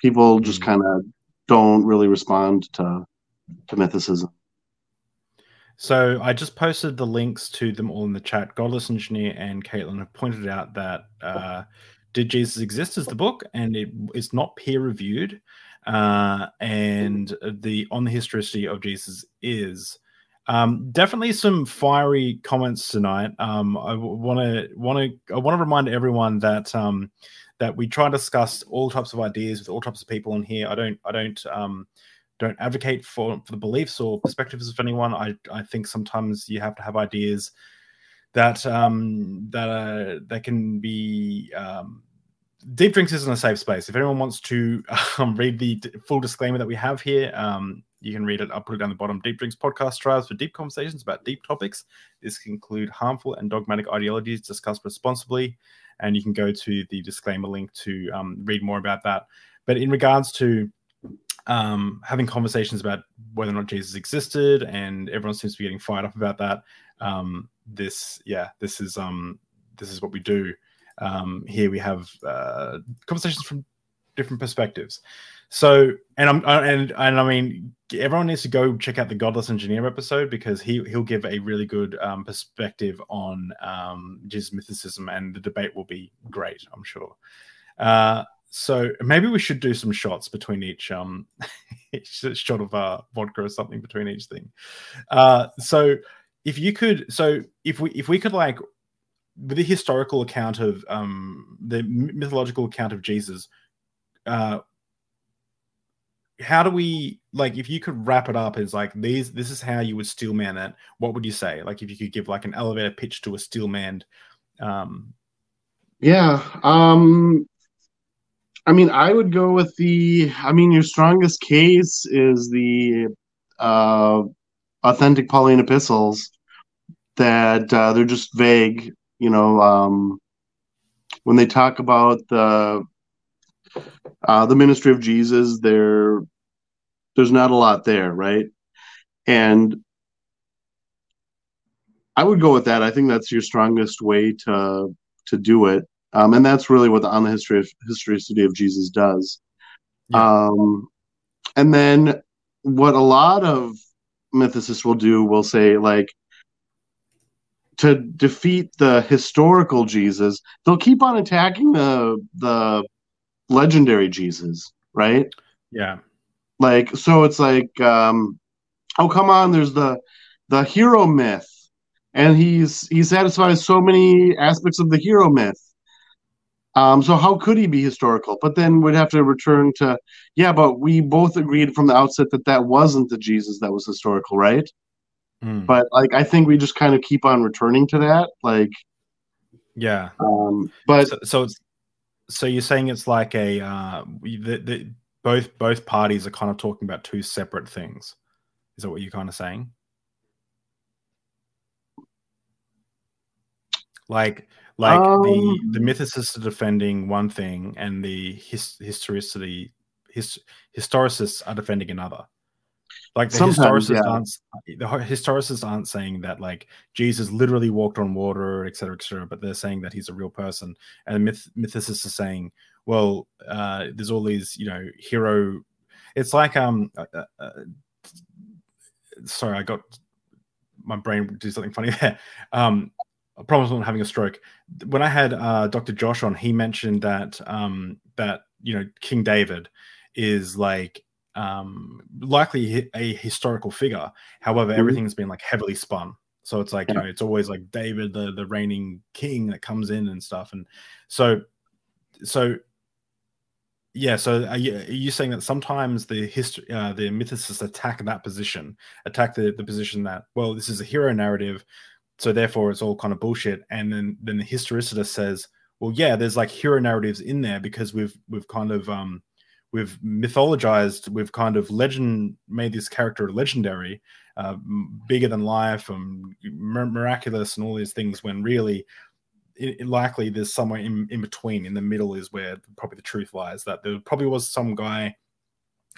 People just Mhm. kind of don't really respond to to mythicism. So I just posted the links to them all in the chat. Godless Engineer and Caitlin have pointed out that uh, Did Jesus Exist is the book, and it is not peer reviewed. Uh, and the On the Historicity of Jesus is. Um, definitely some fiery comments tonight. Um, I want to want to I want to remind everyone that um, that we try to discuss all types of ideas with all types of people in here. I don't I don't um, don't advocate for, for the beliefs or perspectives of anyone. I, I think sometimes you have to have ideas that um, that uh, that can be um, Deep Drinks isn't a safe space. If anyone wants to *laughs* um, read the full disclaimer that we have here, um, you can read it. I'll put it down the bottom. Deep Drinks podcast strives for deep conversations about deep topics. This can include harmful and dogmatic ideologies discussed responsibly. And you can go to the disclaimer link to um, read more about that. But in regards to um, having conversations about whether or not Jesus existed, and everyone seems to be getting fired up about that. Um, this, yeah, this is um, this is what we do. Um, here we have uh, conversations from different perspectives. So, and I'm and and I mean, everyone needs to go check out the Godless Engineer episode because he he'll give a really good um, perspective on um, Jesus mythicism, and the debate will be great, I'm sure. Uh, so maybe we should do some shots between each um *laughs* each shot of uh, vodka or something between each thing. Uh, so if you could, so if we if we could like with the historical account of um the mythological account of Jesus, uh, how do we like if you could wrap it up as like these this is how you would steel man it what would you say like if you could give like an elevator pitch to a steel man um yeah um I mean, I would go with the. I mean, your strongest case is the uh, authentic Pauline epistles that uh, they're just vague. You know, um, when they talk about the uh, the ministry of Jesus, there there's not a lot there, right? And I would go with that. I think that's your strongest way to to do it um, and that's really what the on the history of historicity of Jesus does. Yeah. Um, and then what a lot of mythicists will do will say like to defeat the historical Jesus, they'll keep on attacking the the legendary Jesus, right? Yeah. Like so it's like um oh come on, there's the the hero myth and he's he satisfies so many aspects of the hero myth um, so how could he be historical? But then we'd have to return to, yeah, but we both agreed from the outset that that wasn't the Jesus that was historical, right? Mm. But like, I think we just kind of keep on returning to that, like, yeah. Um, but so, so, so you're saying it's like a uh, the, the both both parties are kind of talking about two separate things. Is that what you're kind of saying? Like like um, the the mythicists are defending one thing, and the his, historicity his, historicists are defending another. Like the historicists yeah. aren't the historicists aren't saying that like Jesus literally walked on water, etc., etc., but they're saying that he's a real person. And the myth, mythicists are saying, well, uh, there's all these you know hero. It's like um, uh, uh, uh sorry, I got my brain do something funny *laughs* there. Um, I promise I'm having a stroke. When I had uh, Dr. Josh on, he mentioned that um, that you know King David is like um, likely a historical figure. However, mm-hmm. everything's been like heavily spun. So it's like yeah. you know it's always like David, the the reigning king, that comes in and stuff. And so so yeah. So are you, are you saying that sometimes the history, uh, the mythicists attack that position, attack the the position that well, this is a hero narrative so therefore it's all kind of bullshit. And then then the historicist says well yeah there's like hero narratives in there because we've we've kind of um we've mythologized we've kind of legend made this character legendary uh, bigger than life and miraculous and all these things when really it, likely there's somewhere in, in between in the middle is where probably the truth lies that there probably was some guy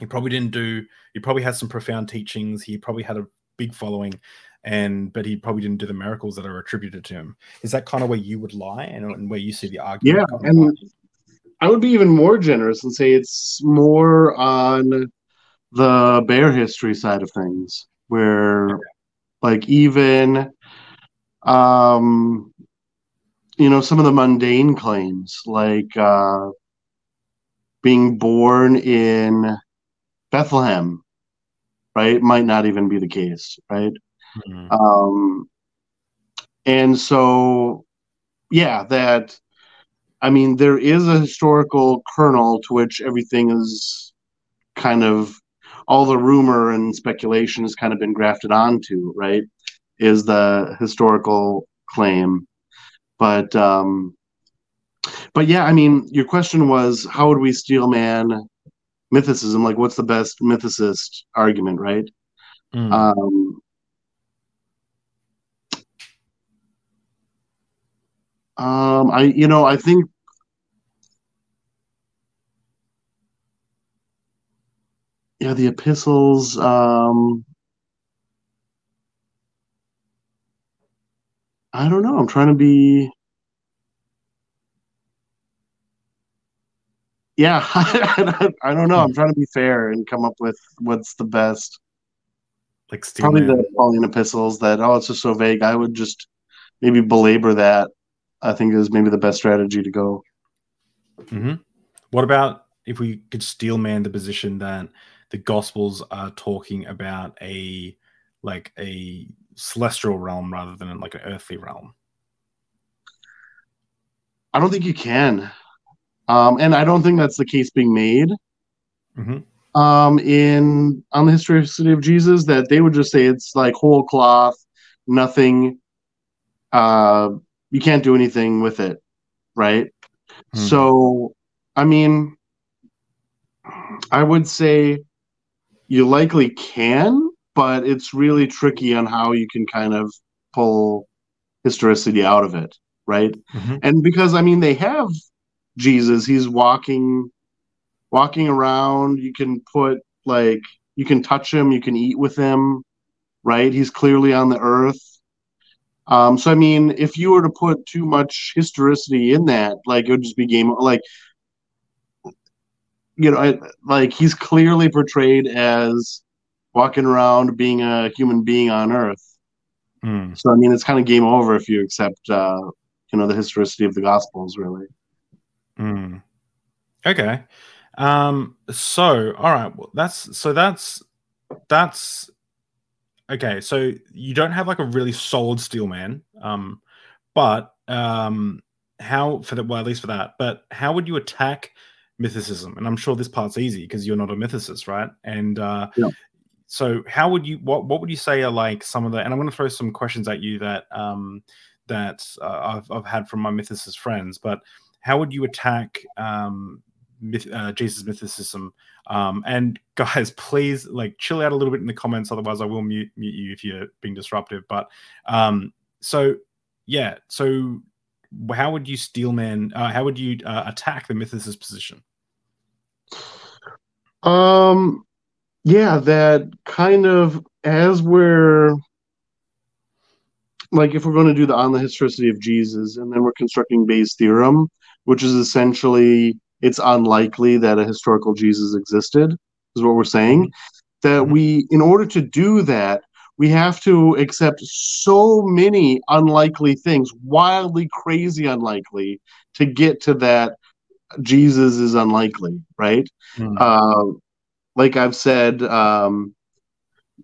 he probably didn't do he probably had some profound teachings he probably had a big following and but he probably didn't do the miracles that are attributed to him. Is that kind of where you would lie and, and where you see the argument? Yeah, and I would be even more generous and say it's more on the bare history side of things, where okay. like even um you know some of the mundane claims like uh being born in Bethlehem, right, might not even be the case, right? Mm-hmm. Um, and so, yeah, that, I mean, there is a historical kernel to which everything is kind of, all the rumor and speculation has kind of been grafted onto, right? Is the historical claim. But, um, but yeah, I mean, your question was how would we steel man mythicism? Like, what's the best mythicist argument, right? Mm. Um, um, I you know I think yeah the epistles um I don't know. I'm trying to be yeah *laughs* I don't know. I'm trying to be fair and come up with what's the best. Like probably Man. the Pauline epistles that oh it's just so vague. I would just maybe belabor that I think is maybe the best strategy to go hmm What about if we could steel man the position that the Gospels are talking about a like a celestial realm rather than like an earthly realm? I don't think you can. Um, and I don't think that's the case being made hmm um, in on the historicity of Jesus. That they would just say it's like whole cloth, nothing. Uh, you can't do anything with it, right? Hmm. So, I mean, I would say you likely can, but it's really tricky on how you can kind of pull historicity out of it, right? Mhm. and because I mean they have Jesus, he's walking walking around, you can put like you can touch him, you can eat with him, right? He's clearly on the earth. Um, so I mean, if you were to put too much historicity in that, like it would just be game like you know, I- like he's clearly portrayed as walking around being a human being on earth. Hmm. So I mean, it's kind of game over if you accept, uh, you know, the historicity of the Gospels, really. Hmm. Okay. Um. So, all right. Well, that's so that's that's okay. So you don't have like a really solid steel man. Um. But um, how for the well, at least for that. But how would you attack mythicism? And I'm sure this part's easy because you're not a mythicist, right? And uh, Yeah. so how would you what what would you say are like some of the? And I'm going to throw some questions at you that um that uh, I've I've had from my mythicist friends, but how would you attack um myth, uh, Jesus mythicism? Um, and *laughs* guys, please like chill out a little bit in the comments, otherwise I will mute mute you if you're being disruptive. But um, so yeah, so how would you steelman? Uh, how would you uh, attack the mythicist position? Um, yeah, that kind of as we're like if we're going to do the on the historicity of Jesus, and then we're constructing Bayes' theorem, which is essentially it's unlikely that a historical Jesus existed, is what we're saying. That Mhm. we, in order to do that, we have to accept so many unlikely things, wildly crazy unlikely, to get to that Jesus is unlikely, right? Hmm. uh, like I've said, um,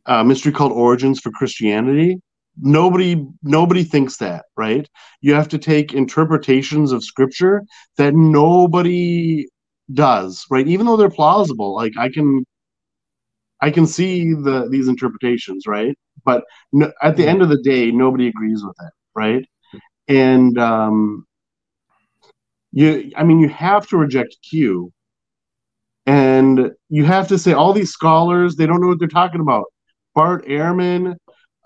a mystery cult Origins for Christianity. Nobody, nobody thinks that, right? You have to take interpretations of Scripture that nobody does, right? Even though they're plausible, like I can, I can see the these interpretations, right? But no, at the end of the day, nobody agrees with it, right? And um, you, I mean, you have to reject Q and you have to say all these scholars they don't know what they're talking about bart ehrman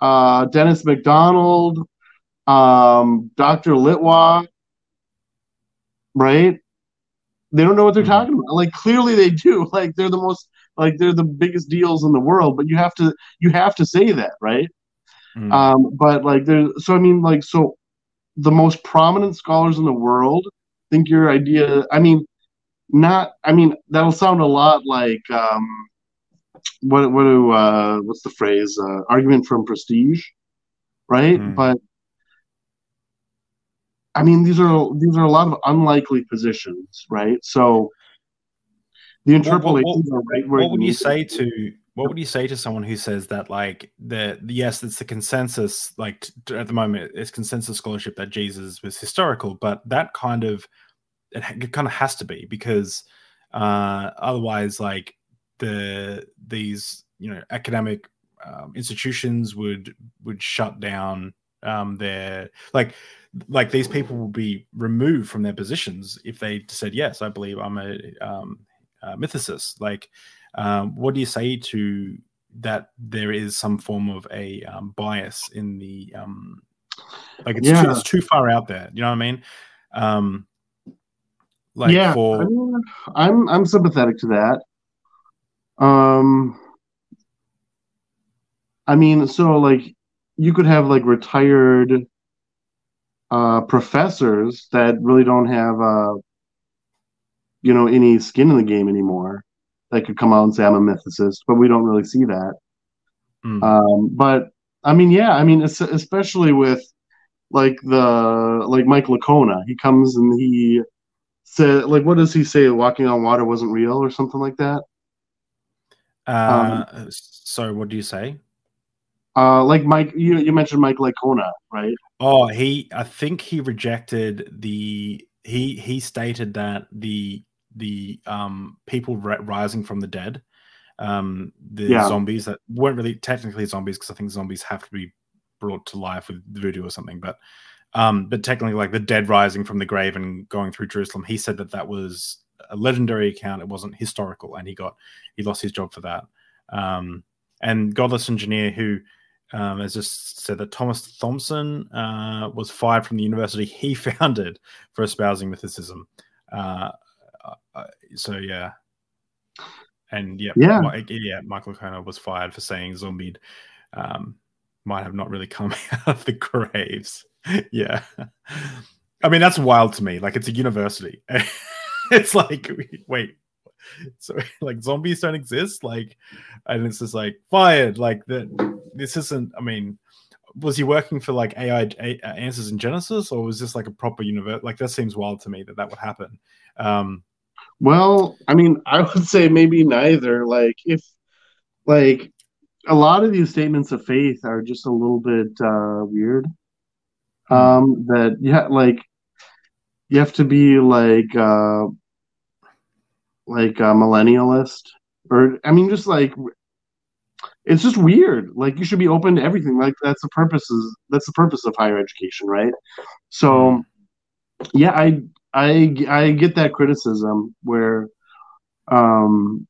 uh, dennis macdonald um, dr litwa right they don't know what they're Mhm. talking about like clearly they do *laughs* like they're the most like they're the biggest deals in the world but you have to you have to say that right Hmm. um, but like there's so I mean like so the most prominent scholars in the world think your idea I mean not I mean that'll sound a lot like um what what do uh what's the phrase uh argument from prestige right Hmm. but I mean these are these are a lot of unlikely positions right so the What- what- interpolations are right where what would you say them. to what would you say to someone who says that like the yes it's the consensus like t- at the moment it's consensus scholarship that jesus was historical but that kind of it, it kind of has to be because uh otherwise like the these you know academic um, institutions would would shut down um their like like these people will be removed from their positions if they said yes i believe i'm a, um, a mythicist like um, what do you say to that there is some form of a um, bias in the um, like it's, Yeah. too, it's too far out there you know what i mean um like yeah, for I mean, I'm I'm sympathetic to that. Um, I mean, so like you could have like retired uh, professors that really don't have uh, you know any skin in the game anymore. That could come out and say I'm a mythicist, but we don't really see that. Mm. Um, but I mean, yeah, I mean, especially with like the like Mike Licona, he comes and he said like, what does he say? Walking on water wasn't real or something like that. Uh so what do you say Uh, like Mike, you you mentioned Mike Licona, right? Oh, he I think he rejected the he he stated that the the um people ri- rising from the dead um the Yeah. zombies that weren't really technically zombies because I think zombies have to be brought to life with voodoo or something but um but technically like the dead rising from the grave and going through Jerusalem he said that that was a legendary account it wasn't historical and he got he lost his job for that um and godless engineer who um, has just said that Thomas Thompson uh, was fired from the university he *laughs* founded for espousing mythicism. Uh, uh, so yeah, and yeah, Yeah. Mi- yeah, Michael Licona was fired for saying Zombied um, might have not really come *laughs* out of the graves. *laughs* yeah, I mean that's wild to me. Like it's a university. *laughs* it's like wait. So *laughs* like zombies don't exist, like, and it's just like fired. Like that, this isn't. I mean, was he working for like AI A- uh, Answers in Genesis, or was this like a proper universe? Like that seems wild to me that that would happen. Um, Well, I mean, I would say maybe neither. Like if like a lot of these statements of faith are just a little bit uh, weird. Hmm. Um, that yeah, like you have to be like uh, like a millennialist, or I mean, just like it's just weird. Like you should be open to everything. Like that's the purposes. That's the purpose of higher education, right? So, yeah, I I I get that criticism where, um,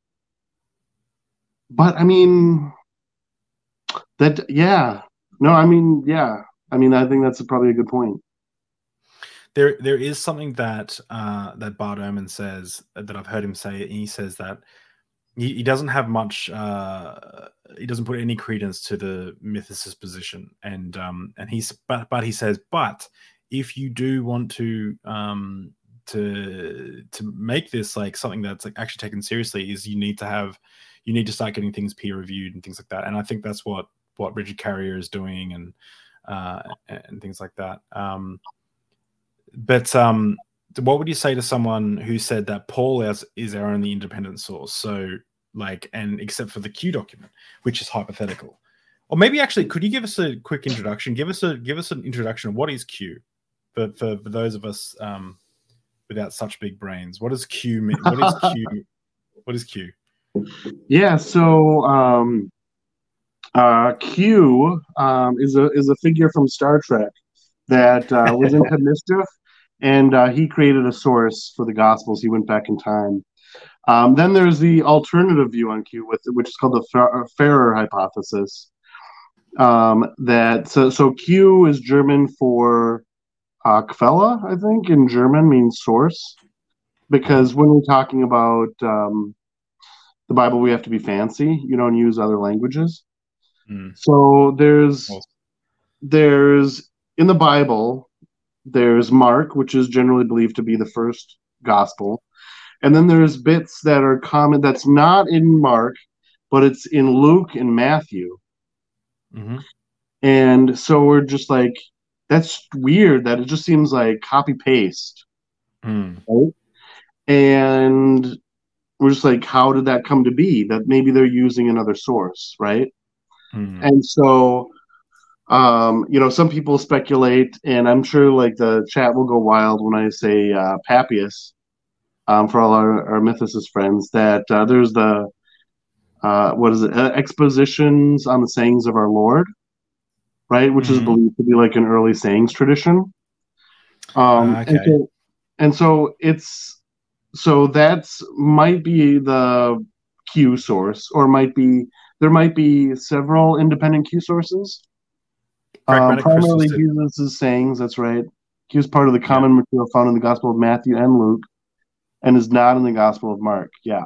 but I mean that yeah no I mean yeah I mean I think that's probably a good point. There there is something that uh, that Bart Ehrman says that I've heard him say. He says that he, he doesn't have much. Uh, he doesn't put any credence to the mythicist position, and um, and he's but but he says, but if you do want to um, to to make this like something that's like actually taken seriously, is you need to have you need to start getting things peer reviewed and things like that. And I think that's what what Richard Carrier is doing, and uh, and things like that. Um, but um, what would you say to someone who said that Paul is, is our only independent source? So, like, and except for the Q document, which is hypothetical, or maybe actually, could you give us a quick introduction? Give us a give us an introduction of what is Q, for for, for those of us um, without such big brains. What does Q mean? What is Q? *laughs* what is Q? Yeah, so um, uh, Q um, is a is a figure from Star Trek that uh, was into *laughs* mischief, and uh, he created a source for the Gospels. He went back in time. Um, then there's the alternative view on Q, with which is called the Fer- Farrer hypothesis. Um, that so so Q is German for uh, Quelle, I think, in German means source, because when we're talking about um, the Bible, we have to be fancy, you know, and use other languages. Hmm. So there's there's in the Bible, there's Mark, which is generally believed to be the first gospel, and then there's bits that are common that's not in Mark, but it's in Luke and Matthew. hmm And so we're just like, that's weird. That it just seems like copy paste. Hmm. and we're just like how did that come to be that maybe they're using another source right Hmm. and so um you know some people speculate and i'm sure like the chat will go wild when i say uh papias um for all our, our mythicist friends that uh, there's the uh what is it uh, expositions on the sayings of our lord right which is Mhm. believed to be like an early sayings tradition Um, Ah, and, okay. so, and so it's so that's might be the Q source, or might be there might be several independent Q sources. Um, primarily Jesus' sayings. That's right. He is part of the common material found in the Gospel of Matthew and Luke, and is not in the Gospel of Mark. Yeah.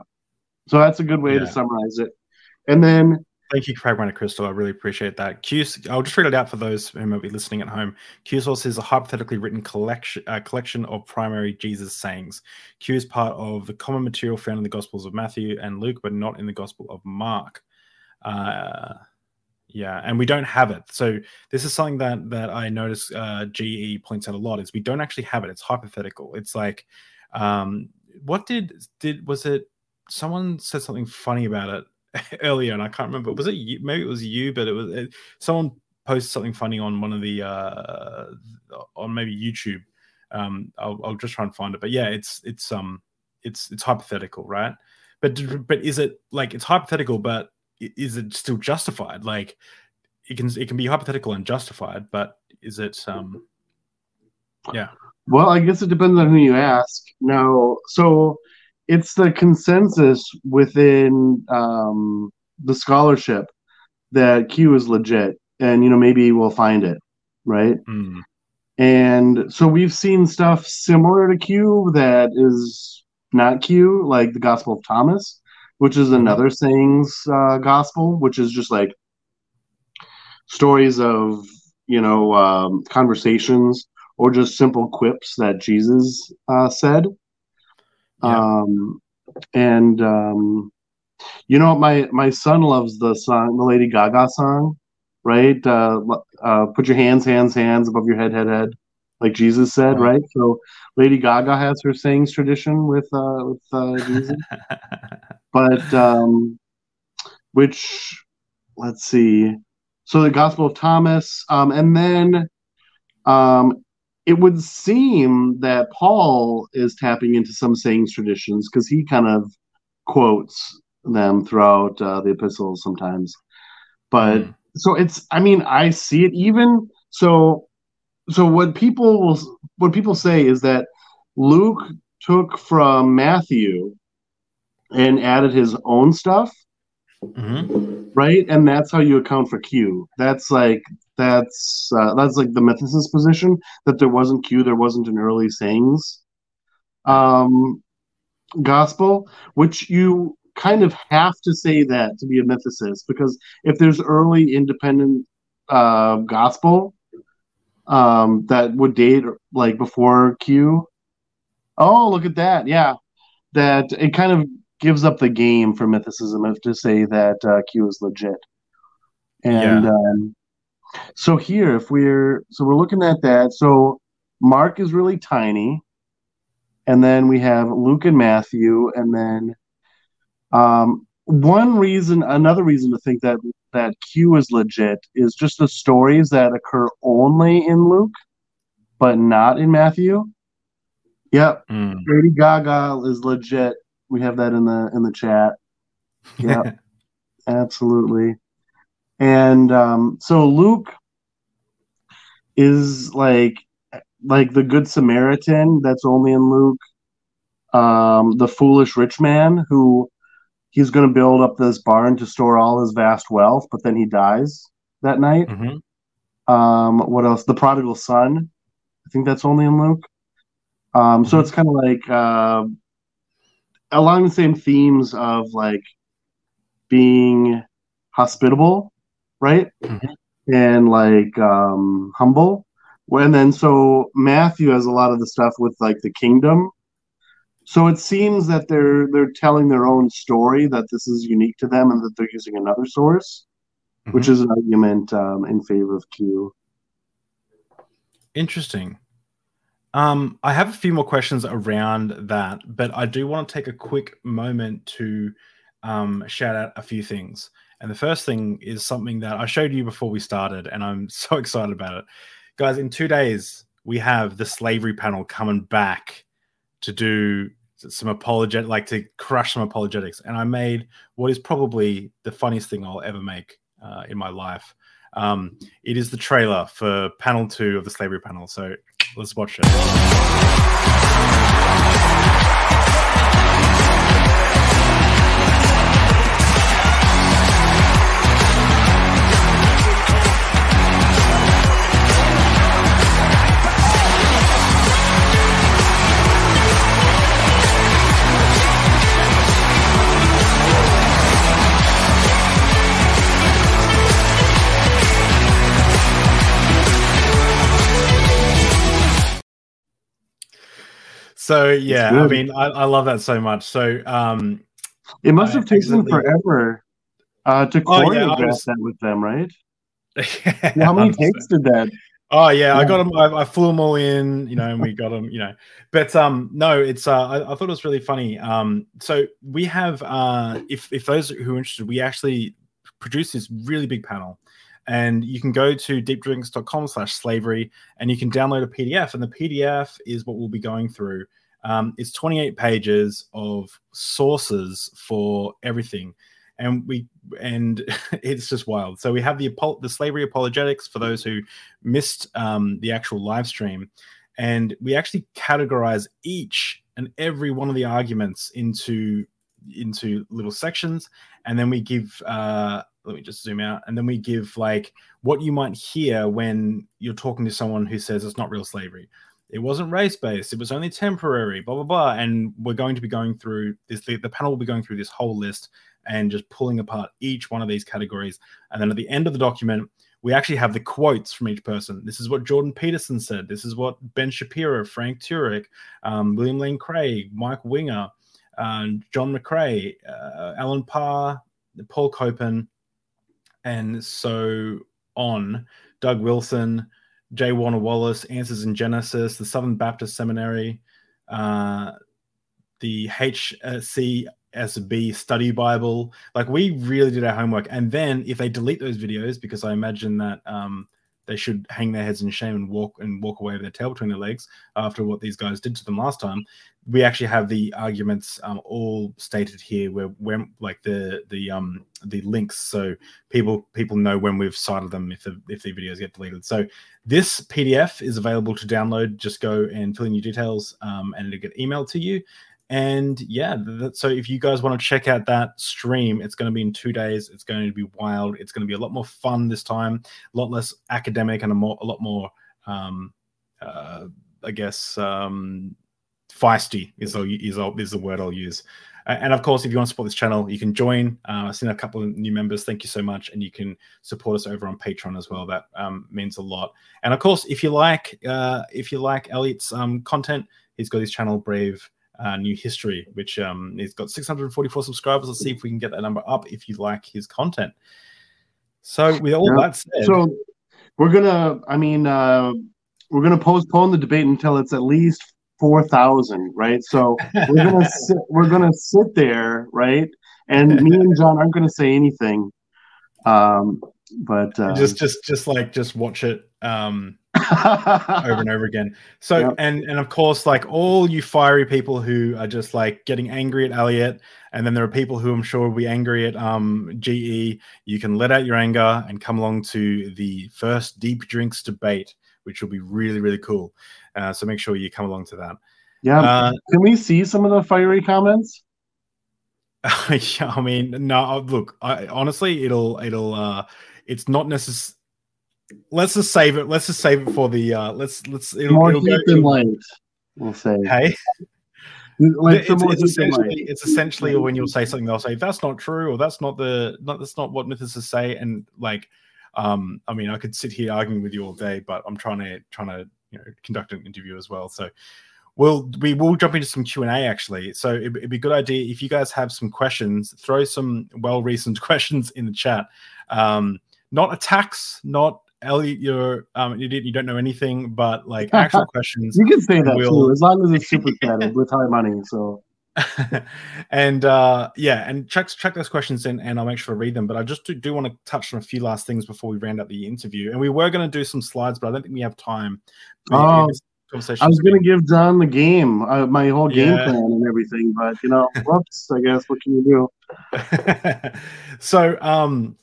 So that's a good way to summarize it. And then Thank you, Pragmatic Crystal. I really appreciate that. Q, I'll just read it out for those who might be listening at home. Q source is a hypothetically written collection, uh, collection of primary Jesus sayings. Q is part of the common material found in the Gospels of Matthew and Luke, but not in the Gospel of Mark. Uh, yeah, and we don't have it. So this is something that that I notice uh, GE points out a lot is we don't actually have it. It's hypothetical. It's like, um, what did did was it? Someone said something funny about it *laughs* earlier, and I can't remember. Was it you? Maybe it was you, but it was it, someone posted something funny on one of the uh, on maybe YouTube. Um, I'll, I'll just try and find it. But yeah, it's it's um it's it's hypothetical, right? But but is it like it's hypothetical, but is it still justified? Like it can it can be hypothetical and justified, but is it um yeah Well, I guess it depends on who you ask. No, so it's the consensus within um, the scholarship that Q is legit, and you know maybe we'll find it, right? mm, And so we've seen stuff similar to Q that is not Q, like the Gospel of Thomas, which is another sayings uh, gospel, which is just like stories of you know um, conversations or just simple quips that Jesus uh, said. Yeah. Um, and um, you know, my my son loves the song, the Lady Gaga song, right? Uh, uh, put your hands, hands, hands above your head, head, head, like Jesus said, Right. right? So Lady Gaga has her sayings tradition with uh, with uh, Jesus, *laughs* but um, which let's see. So the Gospel of Thomas, um, and then um, it would seem that Paul is tapping into some sayings traditions because he kind of quotes them throughout uh, the epistles sometimes. But Mm. so it's, I mean, I see it even so. So what people will, what people say is that Luke took from Matthew and added his own stuff Mhm. right? And that's how you account for Q. That's like that's uh, that's like the mythicist position that there wasn't Q, there wasn't an early sayings um, gospel, which you kind of have to say that to be a mythicist because if there's early independent uh, gospel um, that would date like before Q. Oh, look at that! Yeah, that it kind of gives up the game for mythicism if to say that uh, Q is legit. And Yeah. um, so here, if we're so we're looking at that, so Mark is really tiny, and then we have Luke and Matthew, and then um, one reason, another reason to think that that Q is legit is just the stories that occur only in Luke, but not in Matthew. Yep, Mm. Lady Gaga is legit. We have that in the in the chat. Yeah, *laughs* absolutely. And um, so Luke is like like the good Samaritan that's only in Luke. Um, the foolish rich man who he's going to build up this barn to store all his vast wealth, but then he dies that night. Mhm. Um, what else? The prodigal son. I think that's only in Luke. Um, so Mhm. it's kind of like uh, along the same themes of like being hospitable, right? Mhm. And like um, humble. And then so Matthew has a lot of the stuff with like the kingdom. So it seems that they're they're telling their own story that this is unique to them and that they're using another source, which Mhm. is an argument um, in favor of Q. Interesting. Um, I have a few more questions around that, but I do want to take a quick moment to um, shout out a few things. And the first thing is something that I showed you before we started, and I'm *laughs* so excited about it. Guys, in two days, we have the slavery panel coming back to do some apologetic, like to crush some apologetics. And I made what is probably the funniest thing I'll ever make uh, in my life. Um, it is the trailer for panel two of the slavery panel. So Let's watch it. So yeah, I mean, I, I, love that so much. So um, it must have taken forever uh, to choreograph oh, yeah, was... that with them, right? yeah, *laughs* How many takes did that? Oh yeah, yeah, I got them. I, I, flew them all in, you know, and we got them, you know. But um, no, it's uh, I, I thought it was really funny. Um, so we have uh, if if those who are interested, we actually produce this really big panel and you can go to deepdrinks.com slash slavery and you can download a pdf and the pdf is what we'll be going through. Um, it's 28 pages of sources for everything and we and *laughs* it's just wild. So we have the the slavery apologetics for those who missed um, the actual live stream and we actually categorize each and every one of the arguments into into little sections and then we give uh let me just zoom out and then we give like what you might hear when you're talking to someone who says it's not real slavery it wasn't race based it was only temporary blah blah blah and we're going to be going through this the, the panel will be going through this whole list and just pulling apart each one of these categories and then at the end of the document we actually have the quotes from each person. This is what Jordan Peterson said. This is what Ben Shapiro, Frank Turek, um, William Lane Craig, Mike Winger, John McCrae, uh, Alan Parr, Paul Copan, and so on. Doug Wilson, J. Warner Wallace, Answers in Genesis, the Southern Baptist Seminary, uh, the HCSB Study Bible. Like we really did our homework. And then if they delete those videos, because I imagine that um, they should hang their heads in shame and walk and walk away with their tail between their legs after what these guys did to them last time. We actually have the arguments um, all stated here, where when like the the um the links, so people people know when we've cited them if the if the videos get deleted. So this PDF is available to download. Just go and fill in your details, um, and it'll get emailed to you. And yeah, that, so if you guys want to check out that stream, it's going to be in two days. It's going to be wild. It's going to be a lot more fun this time, a lot less academic, and a more a lot more, um, uh, I guess, um, feisty is is is the word I'll use. And of course, if you want to support this channel, you can join. Uh, I've seen a couple of new members. Thank you so much. And you can support us over on Patreon as well. That um, means a lot. And of course, if you like, uh, if you like Elliot's um, content, he's got his channel Brave uh, New History, which um, he's got 644 subscribers. Let's see if we can get that number up if you like his content. So, with all yeah. that said, so we're gonna, I mean, uh, we're gonna postpone the debate until it's at least four thousand, right? So we're gonna *laughs* sit, we're gonna sit there, right? And me and John aren't gonna say anything. Um, but uh, just, just, just like, just watch it. Um, over and over again. So yep. and and of course, like all you fiery people who are just like getting angry at Elliot, and then there are people who I'm sure will be angry at um GE. You can let out your anger and come along to the first deep drinks debate, which will be really really cool. Uh, so make sure you come along to that. Yeah. Uh, can we see some of the fiery comments? *laughs* yeah, I mean, no. Look, I, honestly, it'll it'll uh, it's not necessary let's just save it. Let's just save it for the. uh Let's let's. It'll, more it'll heat than light. We'll say. Hey. Like it's, it's, essentially, it's essentially when you'll say something, they'll say that's not true, or that's not the not that's not what mythicists say, and like, um, I mean, I could sit here arguing with you all day, but I'm trying to trying to you know conduct an interview as well. So, we'll we will jump into some Q and A actually. So it, would be a good idea if you guys have some questions, throw some well reasoned *laughs* questions in the chat. Um, not attacks, not Elliot, you're um, idiot. You don't know anything, but like *laughs* actual questions. You can say that will... too, as long as it's super chatted with high money. So. *laughs* and uh, yeah, and check check those questions in, and I'll make sure to read them. But I just do, do want to touch on a few last things before we round up the interview. And we were going to do some slides, but I don't think we have time. Oh, I was going to give John the game, uh, my whole game yeah. plan and everything, but you know, *laughs* whoops. I guess what can you do? so, um,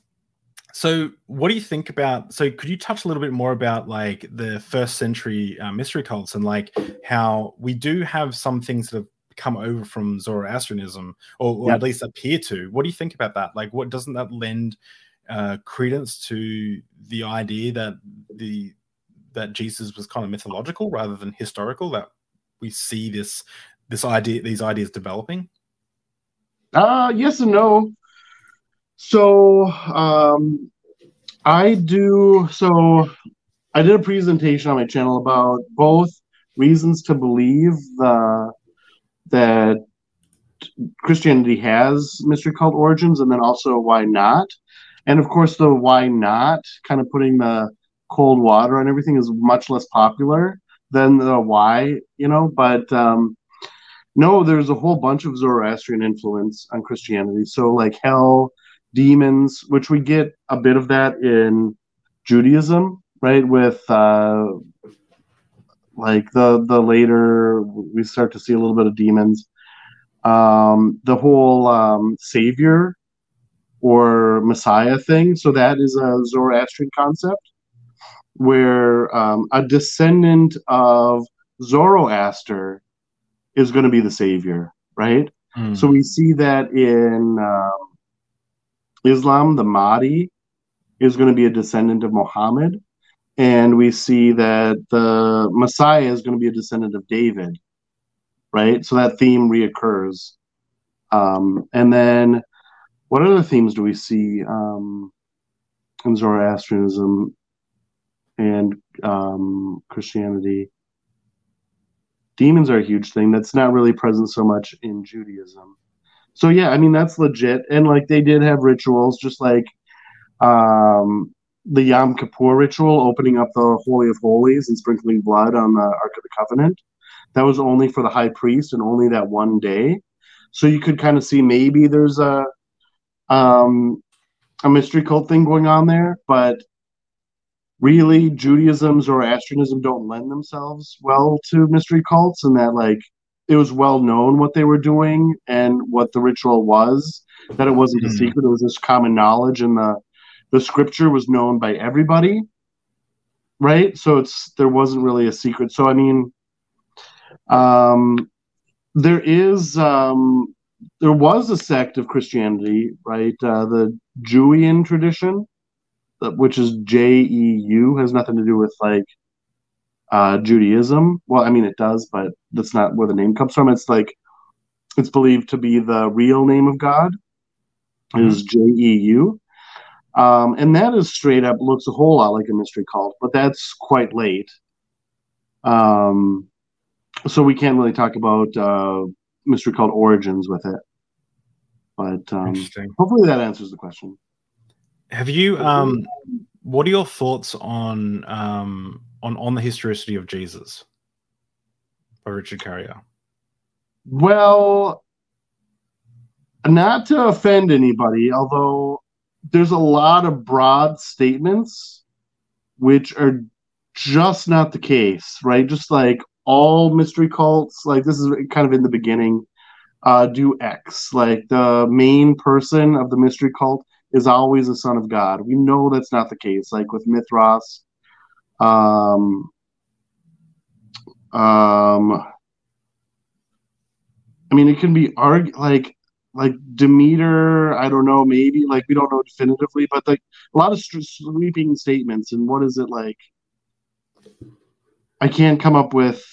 so what do you think about so could you touch a little bit more about like the first century uh, mystery cults and like how we do have some things that have come over from zoroastrianism or, or at least appear to? What do you think about that? Like what doesn't that lend uh, credence to the idea that the that jesus was kind of mythological rather than historical that we see this this idea these ideas developing? Uh yes and no so um, I do. So I did a presentation on my channel about both reasons to believe the that Christianity has mystery cult origins, and then also why not. And of course, the why not kind of putting the cold water on everything is much less popular than the why, you know. But um, no, there's a whole bunch of Zoroastrian influence on Christianity. So like hell demons, which we get a bit of that in Judaism, right? With uh, like the the later we start to see a little bit of demons. Um, the whole um, savior or Messiah thing. So that is a Zoroastrian concept where um, a descendant of Zoroaster is going to be the savior, right? Mm. So we see that in um, Islam, the Mahdi, is going to be a descendant of Muhammad. And we see that the Messiah is going to be a descendant of David, right? So that theme reoccurs. Um, and then what other themes do we see um, in Zoroastrianism and um, Christianity? Demons are a huge thing. That's not really present so much in Judaism so yeah, I mean that's legit. And like they did have rituals, just like um, the Yom Kippur ritual, opening up the Holy of Holies and sprinkling blood on the Ark of the Covenant. That was only for the high priest and only that one day. So you could kind of see maybe there's a um, a mystery cult thing going on there, but really Judaism, Zoroastrianism don't lend themselves well to mystery cults, and that like it was well known what they were doing and what the ritual was. That it wasn't a hmm. secret; it was just common knowledge, and the the scripture was known by everybody. Right, so it's there wasn't really a secret. So I mean, um, there is um, there was a sect of Christianity, right? Uh, the Jewian tradition, which is J E U, has nothing to do with like uh, Judaism. Well, I mean, it does, but that's not where the name comes from. It's like it's believed to be the real name of God mm-hmm. is J E U. Um, and that is straight up looks a whole lot like a mystery cult, but that's quite late. Um, so we can't really talk about uh, mystery cult origins with it. But um, hopefully that answers the question. Have you? Um, what are your thoughts on um, on on the historicity of Jesus by Richard Carrier? Well, not to offend anybody, although there's a lot of broad statements which are just not the case, right? Just like all mystery cults, like this is kind of in the beginning, uh, do X. Like the main person of the mystery cult is always a son of God. We know that's not the case. Like with Mithras, um, um, I mean, it can be arg like like Demeter. I don't know, maybe like we don't know definitively, but like a lot of sweeping statements. And what is it like? I can't come up with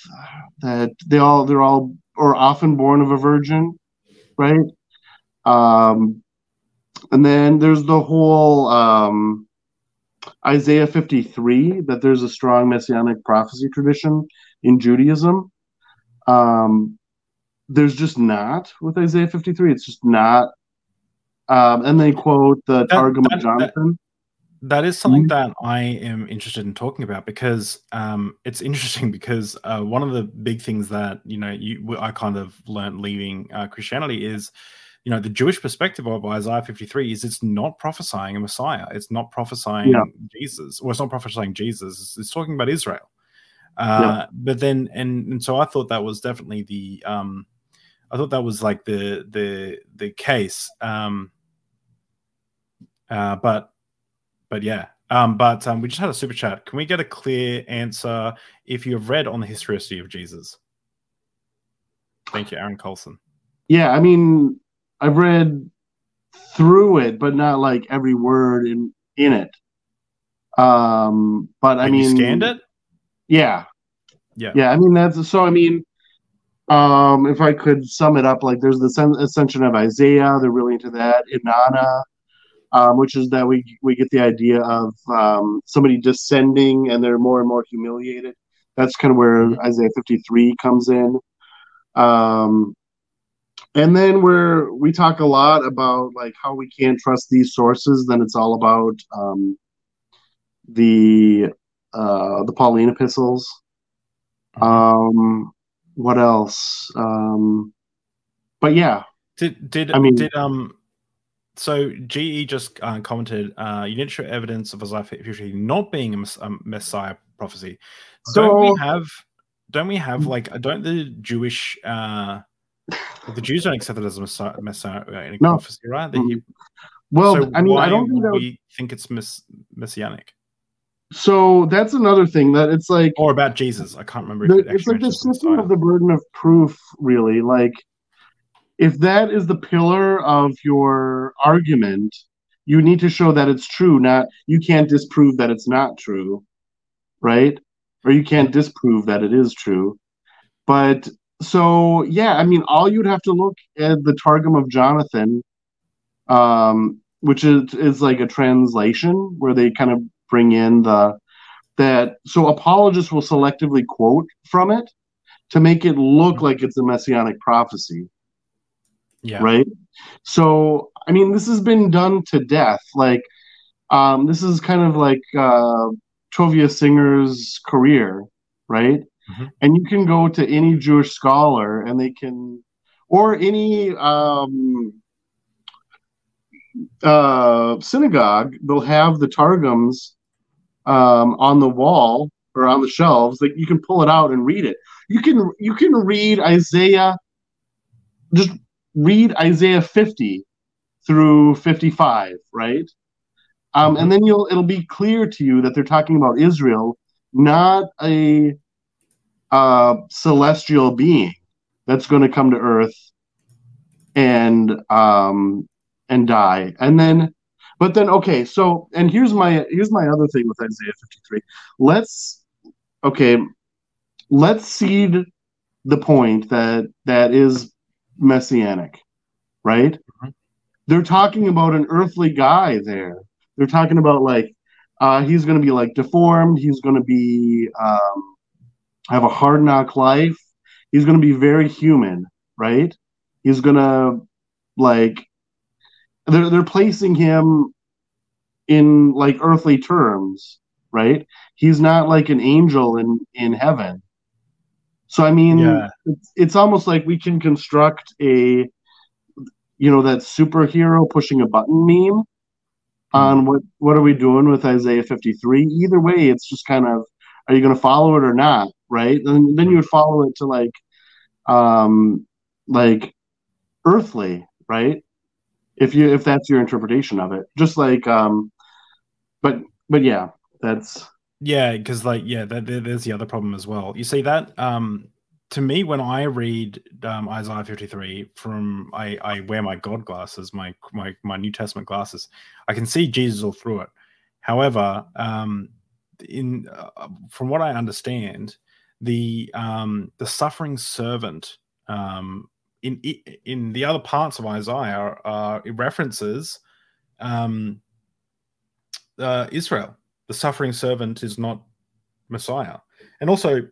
that. They all they're all or often born of a virgin, right? Um, and then there's the whole um, Isaiah 53 that there's a strong messianic prophecy tradition in Judaism. Um, there's just not with Isaiah 53. It's just not. Um, and they quote the that, Targum that, of Jonathan. That, that is something mm-hmm. that I am interested in talking about because um, it's interesting *laughs* because uh, one of the big things that you know you I kind of learned leaving uh, Christianity is you know the Jewish perspective of Isaiah 53 is it's not prophesying a Messiah. It's not prophesying yeah. Jesus, or it's not prophesying Jesus. It's, it's talking about Israel. Uh, yeah. But then, and, and so I thought that was definitely the, um, I thought that was like the the the case. Um, uh, but but yeah. Um, but um, we just had a super chat. Can we get a clear answer if you have read on the historicity of Jesus? Thank you, Aaron Colson. Yeah, I mean, I've read through it, but not like every word in in it. Um, but I mean, scanned it? Yeah, Yeah. yeah. I mean, that's so. I mean, um, if I could sum it up, like there's the ascension of Isaiah. They're really into that. Inanna, um, which is that we we get the idea of um, somebody descending and they're more and more humiliated. That's kind of where. Isaiah 53 comes in. Um, and then we're we talk a lot about like how we can't trust these sources. Then it's all about um, the uh, the Pauline epistles. Um, what else? Um, but yeah, Did did I mean- did um so GE just uh, commented uh you need to show evidence of Isaiah 53 not being a, mess- a messiah prophecy. don't we have don't we have like don't the Jewish uh the Jews don't accept it as a messiah, messianic No. prophecy, right? Mhm. well, so I mean, I don't think that. would Would, we think it's mess- messianic so that's another thing that it's like or about Jesus. I can't remember the, it it's like the Messiah. of the burden of proof. Really, like if that is the pillar of your argument, you need to show that it's true. Not you can't disprove that it's not true, right? Or you can't disprove that it is true. But so yeah, I mean, all you'd have to look at the Targum of Jonathan, um, which is is like a translation where they kind of bring in the that so apologists will selectively quote from it to make it look like it's a messianic prophecy. Yeah. right? So i mean this has been done to death. Like um this is kind of like uh tovia singer's career right Mhm. and you can go to any jewish scholar and they can or any um uh synagogue they'll have the targums um on the wall or on the shelves that you can pull it out and read it you can you can read isaiah just read Isaiah 50 through 55, right? Um, Mhm. And then you'll it'll be clear to you that they're talking about Israel, not a uh, celestial being that's going to come to Earth and um, and die. And then, but then, okay. So, and here's my here's my other thing with Isaiah 53. Let's okay. Let's cede the point that that is messianic, right? Mhm. They're talking about an earthly guy there. They're talking about like uh, he's going to be like deformed. He's going to be um, have a hard knock life. He's going to be very human, right? He's going to like they're they're placing him in like earthly terms, right? He's not like an angel in in heaven. So I mean, Yeah. it's, it's almost like we can construct a, you know, that superhero pushing a button meme on mm-hmm. what what are we doing with Isaiah 53. Either way, it's just kind of, are you going to follow it or not, right? And then you would follow it to like, um, like earthly, right? If you if that's your interpretation of it, just like, um, but but yeah, that's Yeah, because like yeah, that, there- there's the other problem as well. You see that um to me when I read um, Isaiah 53 from I I wear my God glasses, my my my New Testament glasses, I can see Jesus all through it. However, um in uh, from what I understand, the um the suffering servant um in in the other parts of Isaiah uh, it references um uh, Israel the suffering servant is not Messiah. And also,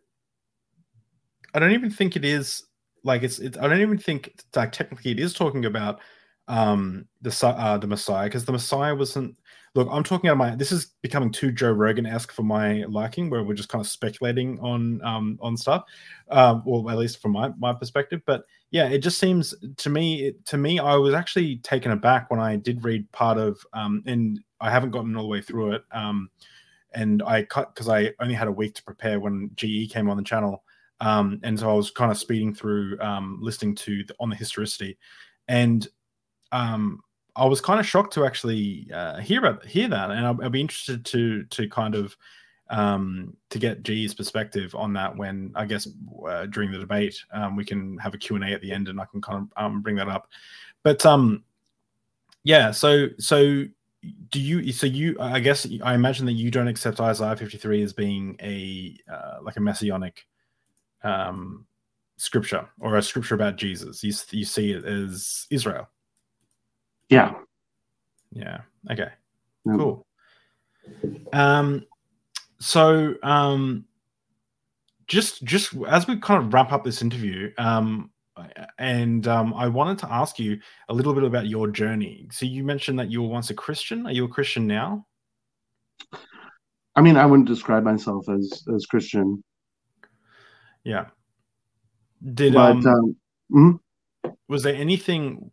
I don't even think it is like it's. It, I don't even think like technically it is talking about um the uh, the Messiah because the Messiah wasn't. Look, I'm talking out of my. This is becoming too Joe Rogan esque for my liking, where we're just kind of speculating on um on stuff, um, or at least from my my perspective. But yeah, it just seems to me. To me, I was actually taken aback when I did read part of um, and I haven't gotten all the way through it. Um, and I cut because I only had a week to prepare when GE came on the channel. Um, and so I was kind of speeding through, um, listening to the, on the historicity, and um, I was kind of shocked to actually uh, hear about hear that, and I'll, I'll, be interested to to kind of um, to get G's perspective on that. When I guess uh, during the debate, um, we can have a Q and A at the end, and I can kind of um, bring that up. But um, yeah, so so do you so you i guess i imagine that you don't accept isaiah 53 as being a uh, like a messianic um scripture or a scripture about jesus you, you see it as israel yeah yeah okay yeah. cool um so um just just as we kind of wrap up this interview um and um, I wanted to ask you a little bit about your journey. So you mentioned that you were once a Christian. Are you a Christian now? I mean, I wouldn't describe myself as as Christian. Yeah. Did but, um, um mm-hmm. was there anything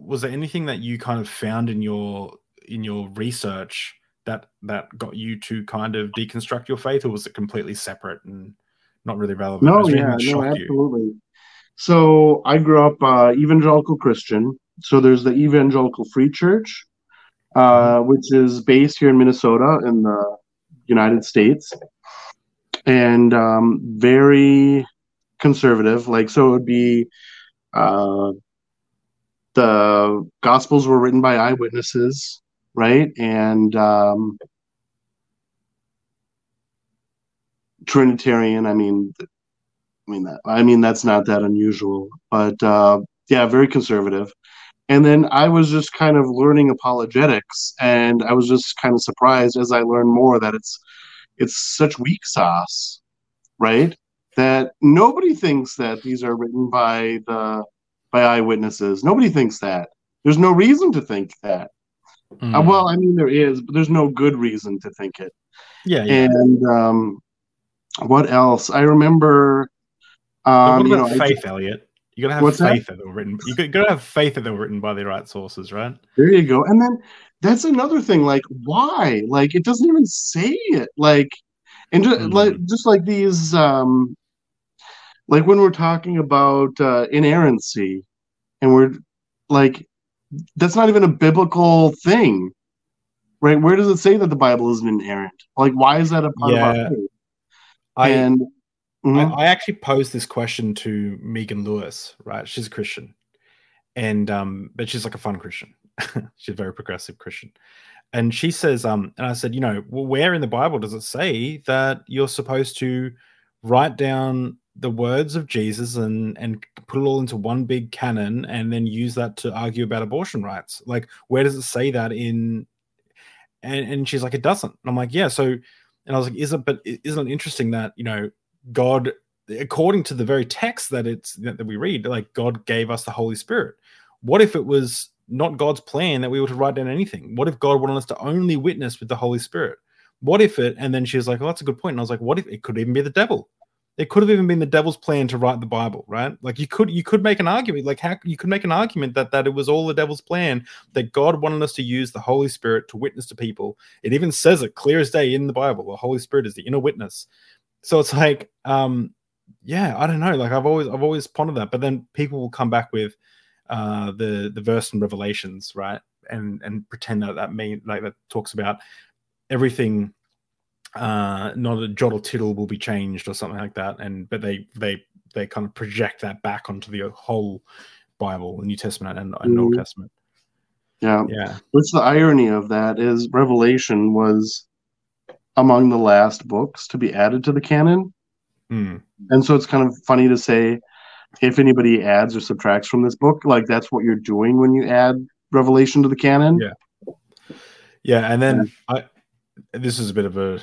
was there anything that you kind of found in your in your research that that got you to kind of deconstruct your faith, or was it completely separate and not really relevant? No, yeah, no, absolutely. You? So I grew up uh, evangelical Christian. So there's the Evangelical Free Church, uh, mm-hmm. which is based here in Minnesota in the United States, and um, very conservative. Like so, it would be uh, the Gospels were written by eyewitnesses, right? And um, Trinitarian. I mean, I mean that I mean that's not that unusual, but uh, yeah, very conservative. And then I was just kind of learning apologetics, and I was just kind of surprised as I learned more that it's it's such weak sauce, right? That nobody thinks that these are written by the by eyewitnesses. Nobody thinks that. There's no reason to think that. Mm. Uh, well, I mean there is, but there's no good reason to think it. Yeah. yeah. And um, what else? I remember um, what about know, faith, Elliot? You gotta have faith that? that? they were written. You gotta have faith that they were written by the right sources, right? There you go. And then that's another thing. Like, why? Like, it doesn't even say it. Like, and just mm. like just like these, um, like when we're talking about uh, inerrancy, and we're like, that's not even a biblical thing, right? Where does it say that the Bible isn't inerrant? Like, why is that a part yeah. of our faith? I, and Mm-hmm. I, I, actually posed this question to Megan Lewis, right? She's a Christian, and um, but she's like a fun Christian. *laughs* she's a very progressive Christian, and she says, um, and I said, you know, well, where in the Bible does it say that you're supposed to write down the words of Jesus and and put it all into one big canon and then use that to argue about abortion rights? Like, where does it say that in? And and she's like, it doesn't. And I'm like, yeah. So, and I was like, is it? But isn't it interesting that you know God, according to the very text that it's that we read, like God gave us the Holy Spirit. What if it was not God's plan that we were to write down anything? What if God wanted us to only witness with the Holy Spirit? What if it? And then she was like, "Oh, that's a good point." And I was like, "What if it could even be the devil? It could have even been the devil's plan to write the Bible, right? Like you could you could make an argument, like how you could make an argument that that it was all the devil's plan that God wanted us to use the Holy Spirit to witness to people. It even says it clear as day in the Bible. The Holy Spirit is the inner witness so it's like um yeah i don't know like i've always i've always pondered that but then people will come back with uh the the verse in revelations right and and pretend that that mean like that talks about everything uh not a jot or tittle will be changed or something like that and but they they they kind of project that back onto the whole bible the new testament and, and mm. old testament yeah yeah what's the irony of that is revelation was among the last books to be added to the canon. Mm. And so it's kind of funny to say if anybody adds or subtracts from this book, like that's what you're doing when you add Revelation to the canon. Yeah. Yeah, and then yeah. I this is a bit of a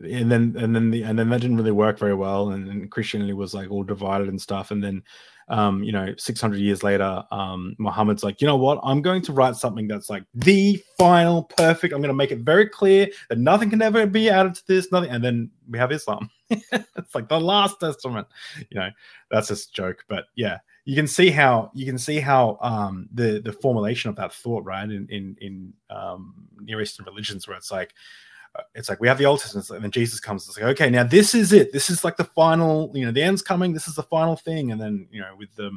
and then and then the and then that didn't really work very well and, and Christianity was like all divided and stuff and then um, you know, 600 years later, um, Muhammad's like, you know what? I'm going to write something that's like the final perfect. I'm going to make it very clear that nothing can ever be added to this, nothing. And then we have Islam. *laughs* it's like the last testament. You know, that's just a joke. But yeah, you can see how you can see how um, the the formulation of that thought, right, in in in um, Near Eastern religions, where it's like it's like we have the Old Testament, and then Jesus comes. It's like, okay, now this is it. This is like the final. You know, the end's coming. This is the final thing. And then you know, with the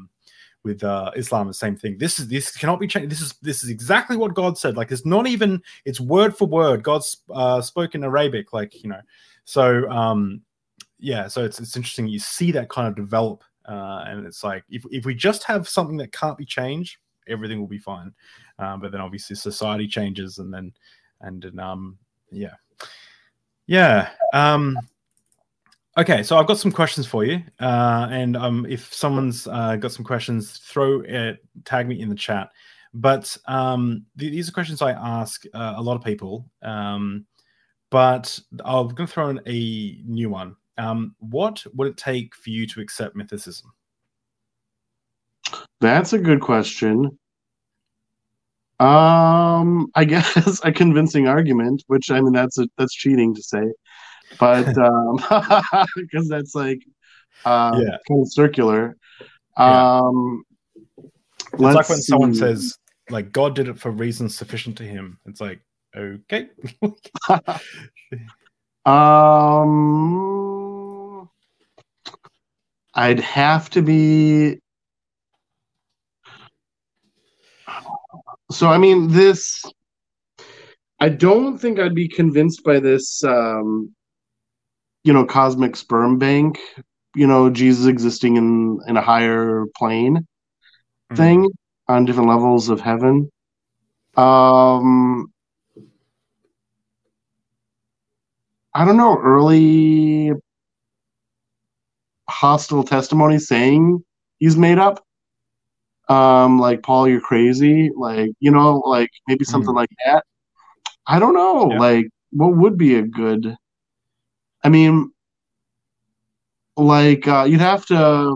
with uh, Islam, the same thing. This is this cannot be changed. This is this is exactly what God said. Like it's not even it's word for word. God's uh, Arabic, like you know. So um, yeah, so it's it's interesting. You see that kind of develop, uh, and it's like if if we just have something that can't be changed, everything will be fine. Um, but then obviously society changes, and then and, and um yeah, yeah. Um, Okay, so I've got some questions for you, uh, and um, if someone's uh, got some questions, throw it, tag me in the chat. But um, th- these are questions I ask uh, a lot of people, um, but I'm going to throw in a new one. Um, what would it take for you to accept mythicism? That's a good question. Um, I *laughs* guess a convincing argument, which I mean that's a, that's cheating to say but *laughs* um *laughs* because that's like uh yeah. kind of circular yeah. um it's like when see. someone says like god did it for reasons sufficient to him it's like okay um i'd have to be so i mean this i don't think i'd be convinced by this um you know cosmic sperm bank you know jesus existing in in a higher plane mm-hmm. thing on different levels of heaven um i don't know early hostile testimony saying he's made up um like paul you're crazy like you know like maybe something mm-hmm. like that i don't know yeah. like what would be a good I mean, like uh, you'd have to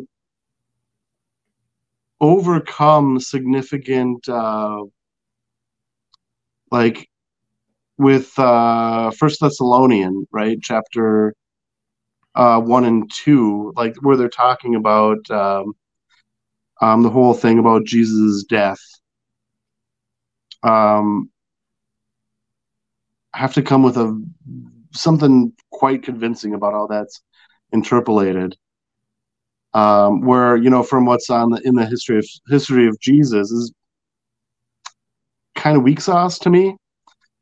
overcome significant, uh, like with uh, First Thessalonian, right, chapter uh, one and two, like where they're talking about um, um, the whole thing about Jesus' death. Um, have to come with a something quite convincing about how that's interpolated. Um, where you know from what's on the, in the history of history of Jesus is kind of weak sauce to me.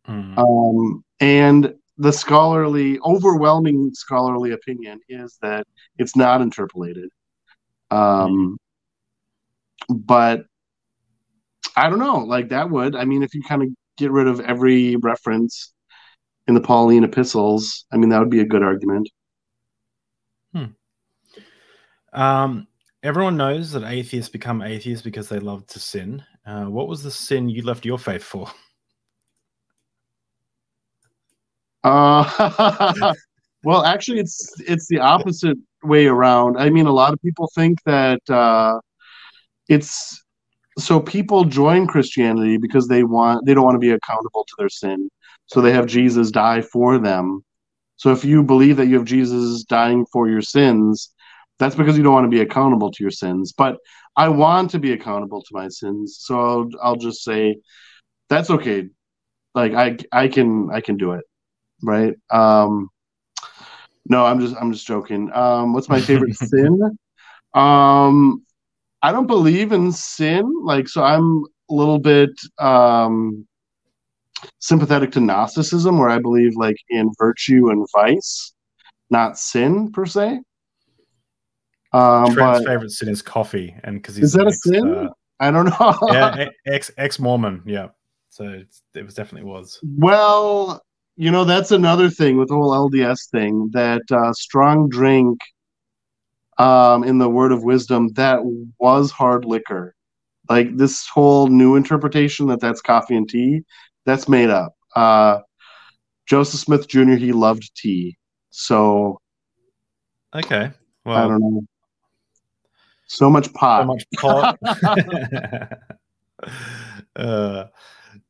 Mm. Um, and the scholarly, overwhelming scholarly opinion is that it's not interpolated. Um, mm. But I don't know, like that would, I mean, if you kind of get rid of every reference in the Pauline epistles, I mean, that would be a good argument. Hmm. Um, everyone knows that atheists become atheists because they love to sin. Uh, what was the sin you left your faith for? Uh, *laughs* well, actually, it's it's the opposite way around. I mean, a lot of people think that uh, it's so people join Christianity because they want they don't want to be accountable to their sin. So they have Jesus die for them. So if you believe that you have Jesus dying for your sins, that's because you don't want to be accountable to your sins. But I want to be accountable to my sins. So I'll, I'll just say that's okay. Like I I can I can do it. Right? Um no, I'm just I'm just joking. Um what's my favorite *laughs* sin? Um I don't believe in sin. Like so I'm a little bit um sympathetic to Gnosticism, where I believe like in virtue and vice, not sin per se. Um, Trent's favorite sin is coffee, and because is that a sin? Uh, I don't know. yeah, *laughs* ex ex Mormon. Yeah, so it was definitely was. Well, you know that's another thing with the whole LDS thing that uh, strong drink um, in the Word of Wisdom that was hard liquor. Like this whole new interpretation that that's coffee and tea that's made up. Uh, Joseph Smith Jr. He loved tea, so okay. Well, I don't know. So much pot. So much pot. *laughs* *laughs* uh,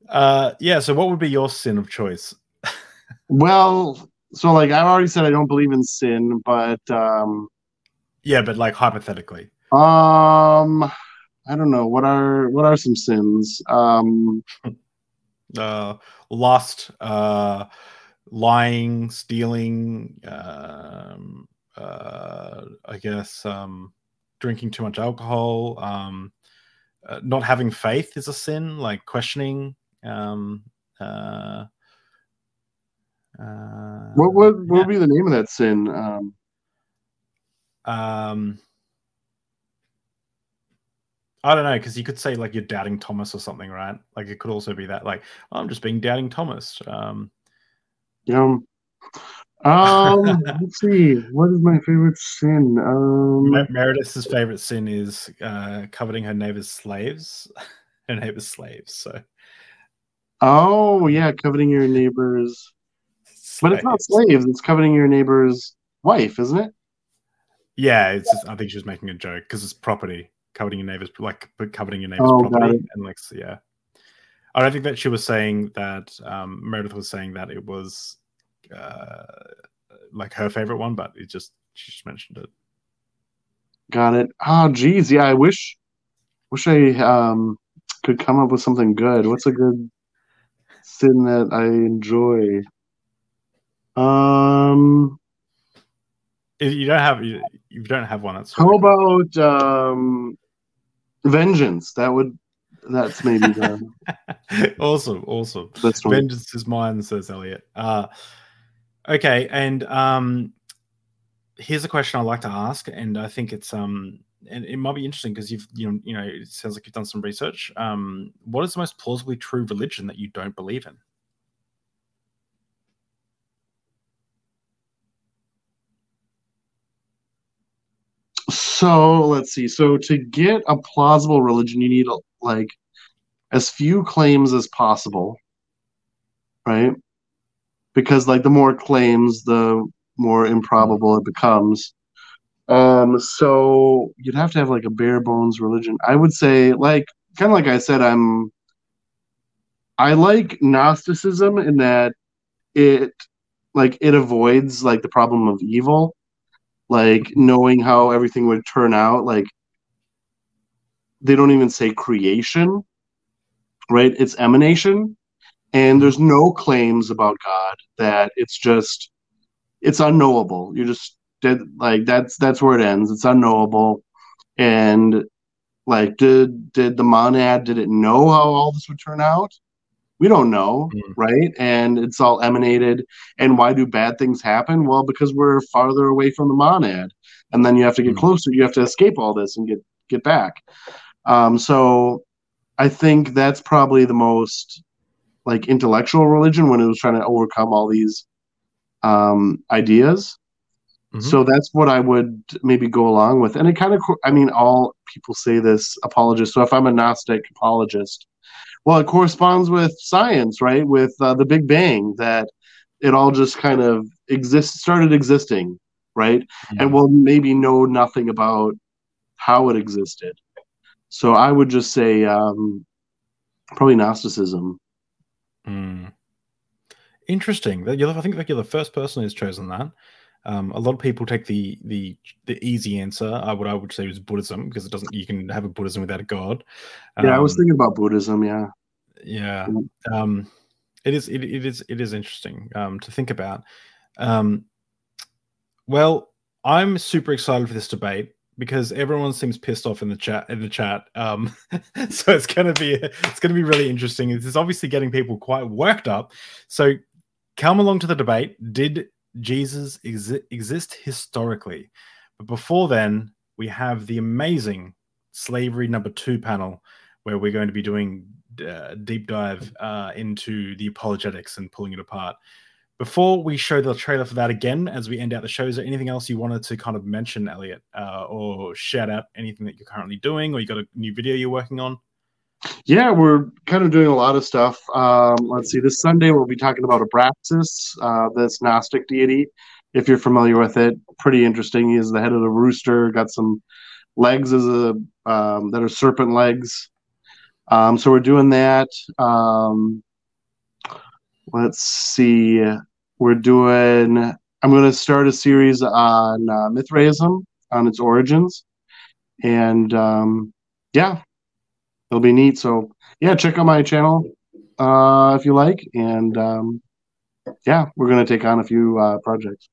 uh, yeah. So, what would be your sin of choice? *laughs* well, so like I've already said, I don't believe in sin, but um, yeah, but like hypothetically, um, I don't know what are what are some sins. Um, *laughs* uh, lust, uh, lying, stealing, um, uh, I guess um, drinking too much alcohol, um, uh, not having faith is a sin, like questioning. Um, uh, uh, what what what would be the name of that sin? Um, um, I don't know because you could say like you're doubting Thomas or something, right? Like it could also be that, like oh, I'm just being doubting Thomas. Um, yeah. Um, *laughs* let's see. What is my favorite sin? Um, Mer- Meredith's favorite sin is uh, coveting her neighbor's slaves, *laughs* her neighbor's slaves. So. Oh yeah, coveting your neighbor's. Slaves. But it's not slaves. It's coveting your neighbor's wife, isn't it? Yeah, it's. Just, I think she was making a joke because it's property coveting your neighbor's like coveting your neighbor's oh, property and like yeah. I don't think that she was saying that. Um, Meredith was saying that it was uh, like her favorite one, but it just she just mentioned it. Got it. Oh, geez, yeah. I wish, wish I um could come up with something good. What's a good sin that I enjoy? Um, you don't have you, you don't have one. That's how about um, vengeance? That would that's maybe the *laughs* awesome, awesome. That's vengeance is mine, says Elliot. Uh, Okay, and um, here's a question I like to ask, and I think it's um, and it might be interesting because you've you know you know it sounds like you've done some research. Um, what is the most plausibly true religion that you don't believe in? So let's see. So to get a plausible religion, you need like as few claims as possible, right? because like the more claims, the more improbable it becomes. Um, so you'd have to have like a bare bones religion. I would say, like, kind of like I said, I'm. I like Gnosticism in that it, like, it avoids like the problem of evil, like knowing how everything would turn out. Like, they don't even say creation, right? It's emanation and there's no claims about God. That it's just it's unknowable. You just did like that's that's where it ends. It's unknowable, and like did did the monad did it know how all this would turn out? We don't know, mm. right? And it's all emanated. And why do bad things happen? Well, because we're farther away from the monad, and then you have to get mm. closer. You have to escape all this and get get back. Um, so I think that's probably the most like intellectual religion when it was trying to overcome all these um, ideas. Mm-hmm. So that's what I would maybe go along with. And it kind of, I mean, all people say this apologist. So if I'm a Gnostic apologist, well, it corresponds with science, right? With uh, the Big Bang, that it all just kind of exists, started existing, right? And we'll maybe know nothing about how it existed. So I would just say um, probably Gnosticism. Mm. Interesting. I think like you're the first person who's chosen that. Um, a lot of people take the the the easy answer. I would I would say is Buddhism because it doesn't. You can have a Buddhism without a god. Um, yeah, I was um, thinking about Buddhism. Yeah. Yeah. Um, it is. It, it is. It is interesting um, to think about. Um, well, I'm super excited for this debate because everyone seems pissed off in the chat in the chat. Um, *laughs* so it's gonna be it's gonna be really interesting. It's obviously getting people quite worked up. So come along to the debate. Did Jesus exi- exist historically? But before then, we have the amazing slavery number two panel, where we're going to be doing uh, deep dive uh, into the apologetics and pulling it apart. Before we show the trailer for that again, as we end out the show, is there anything else you wanted to kind of mention, Elliot, uh, or shout out anything that you're currently doing, or you got a new video you're working on? Yeah, we're kind of doing a lot of stuff. Um, let's see, this Sunday we'll be talking about Abraxas, uh, this Gnostic deity. If you're familiar with it, pretty interesting. He is the head of the rooster, got some legs as a um, that are serpent legs. Um, so we're doing that. Um, let's see. We're doing. I'm going to start a series on uh, Mithraism, on its origins, and um, yeah, it'll be neat. So yeah, check out my channel uh, if you like, and um, yeah, we're to take on a few uh, projects.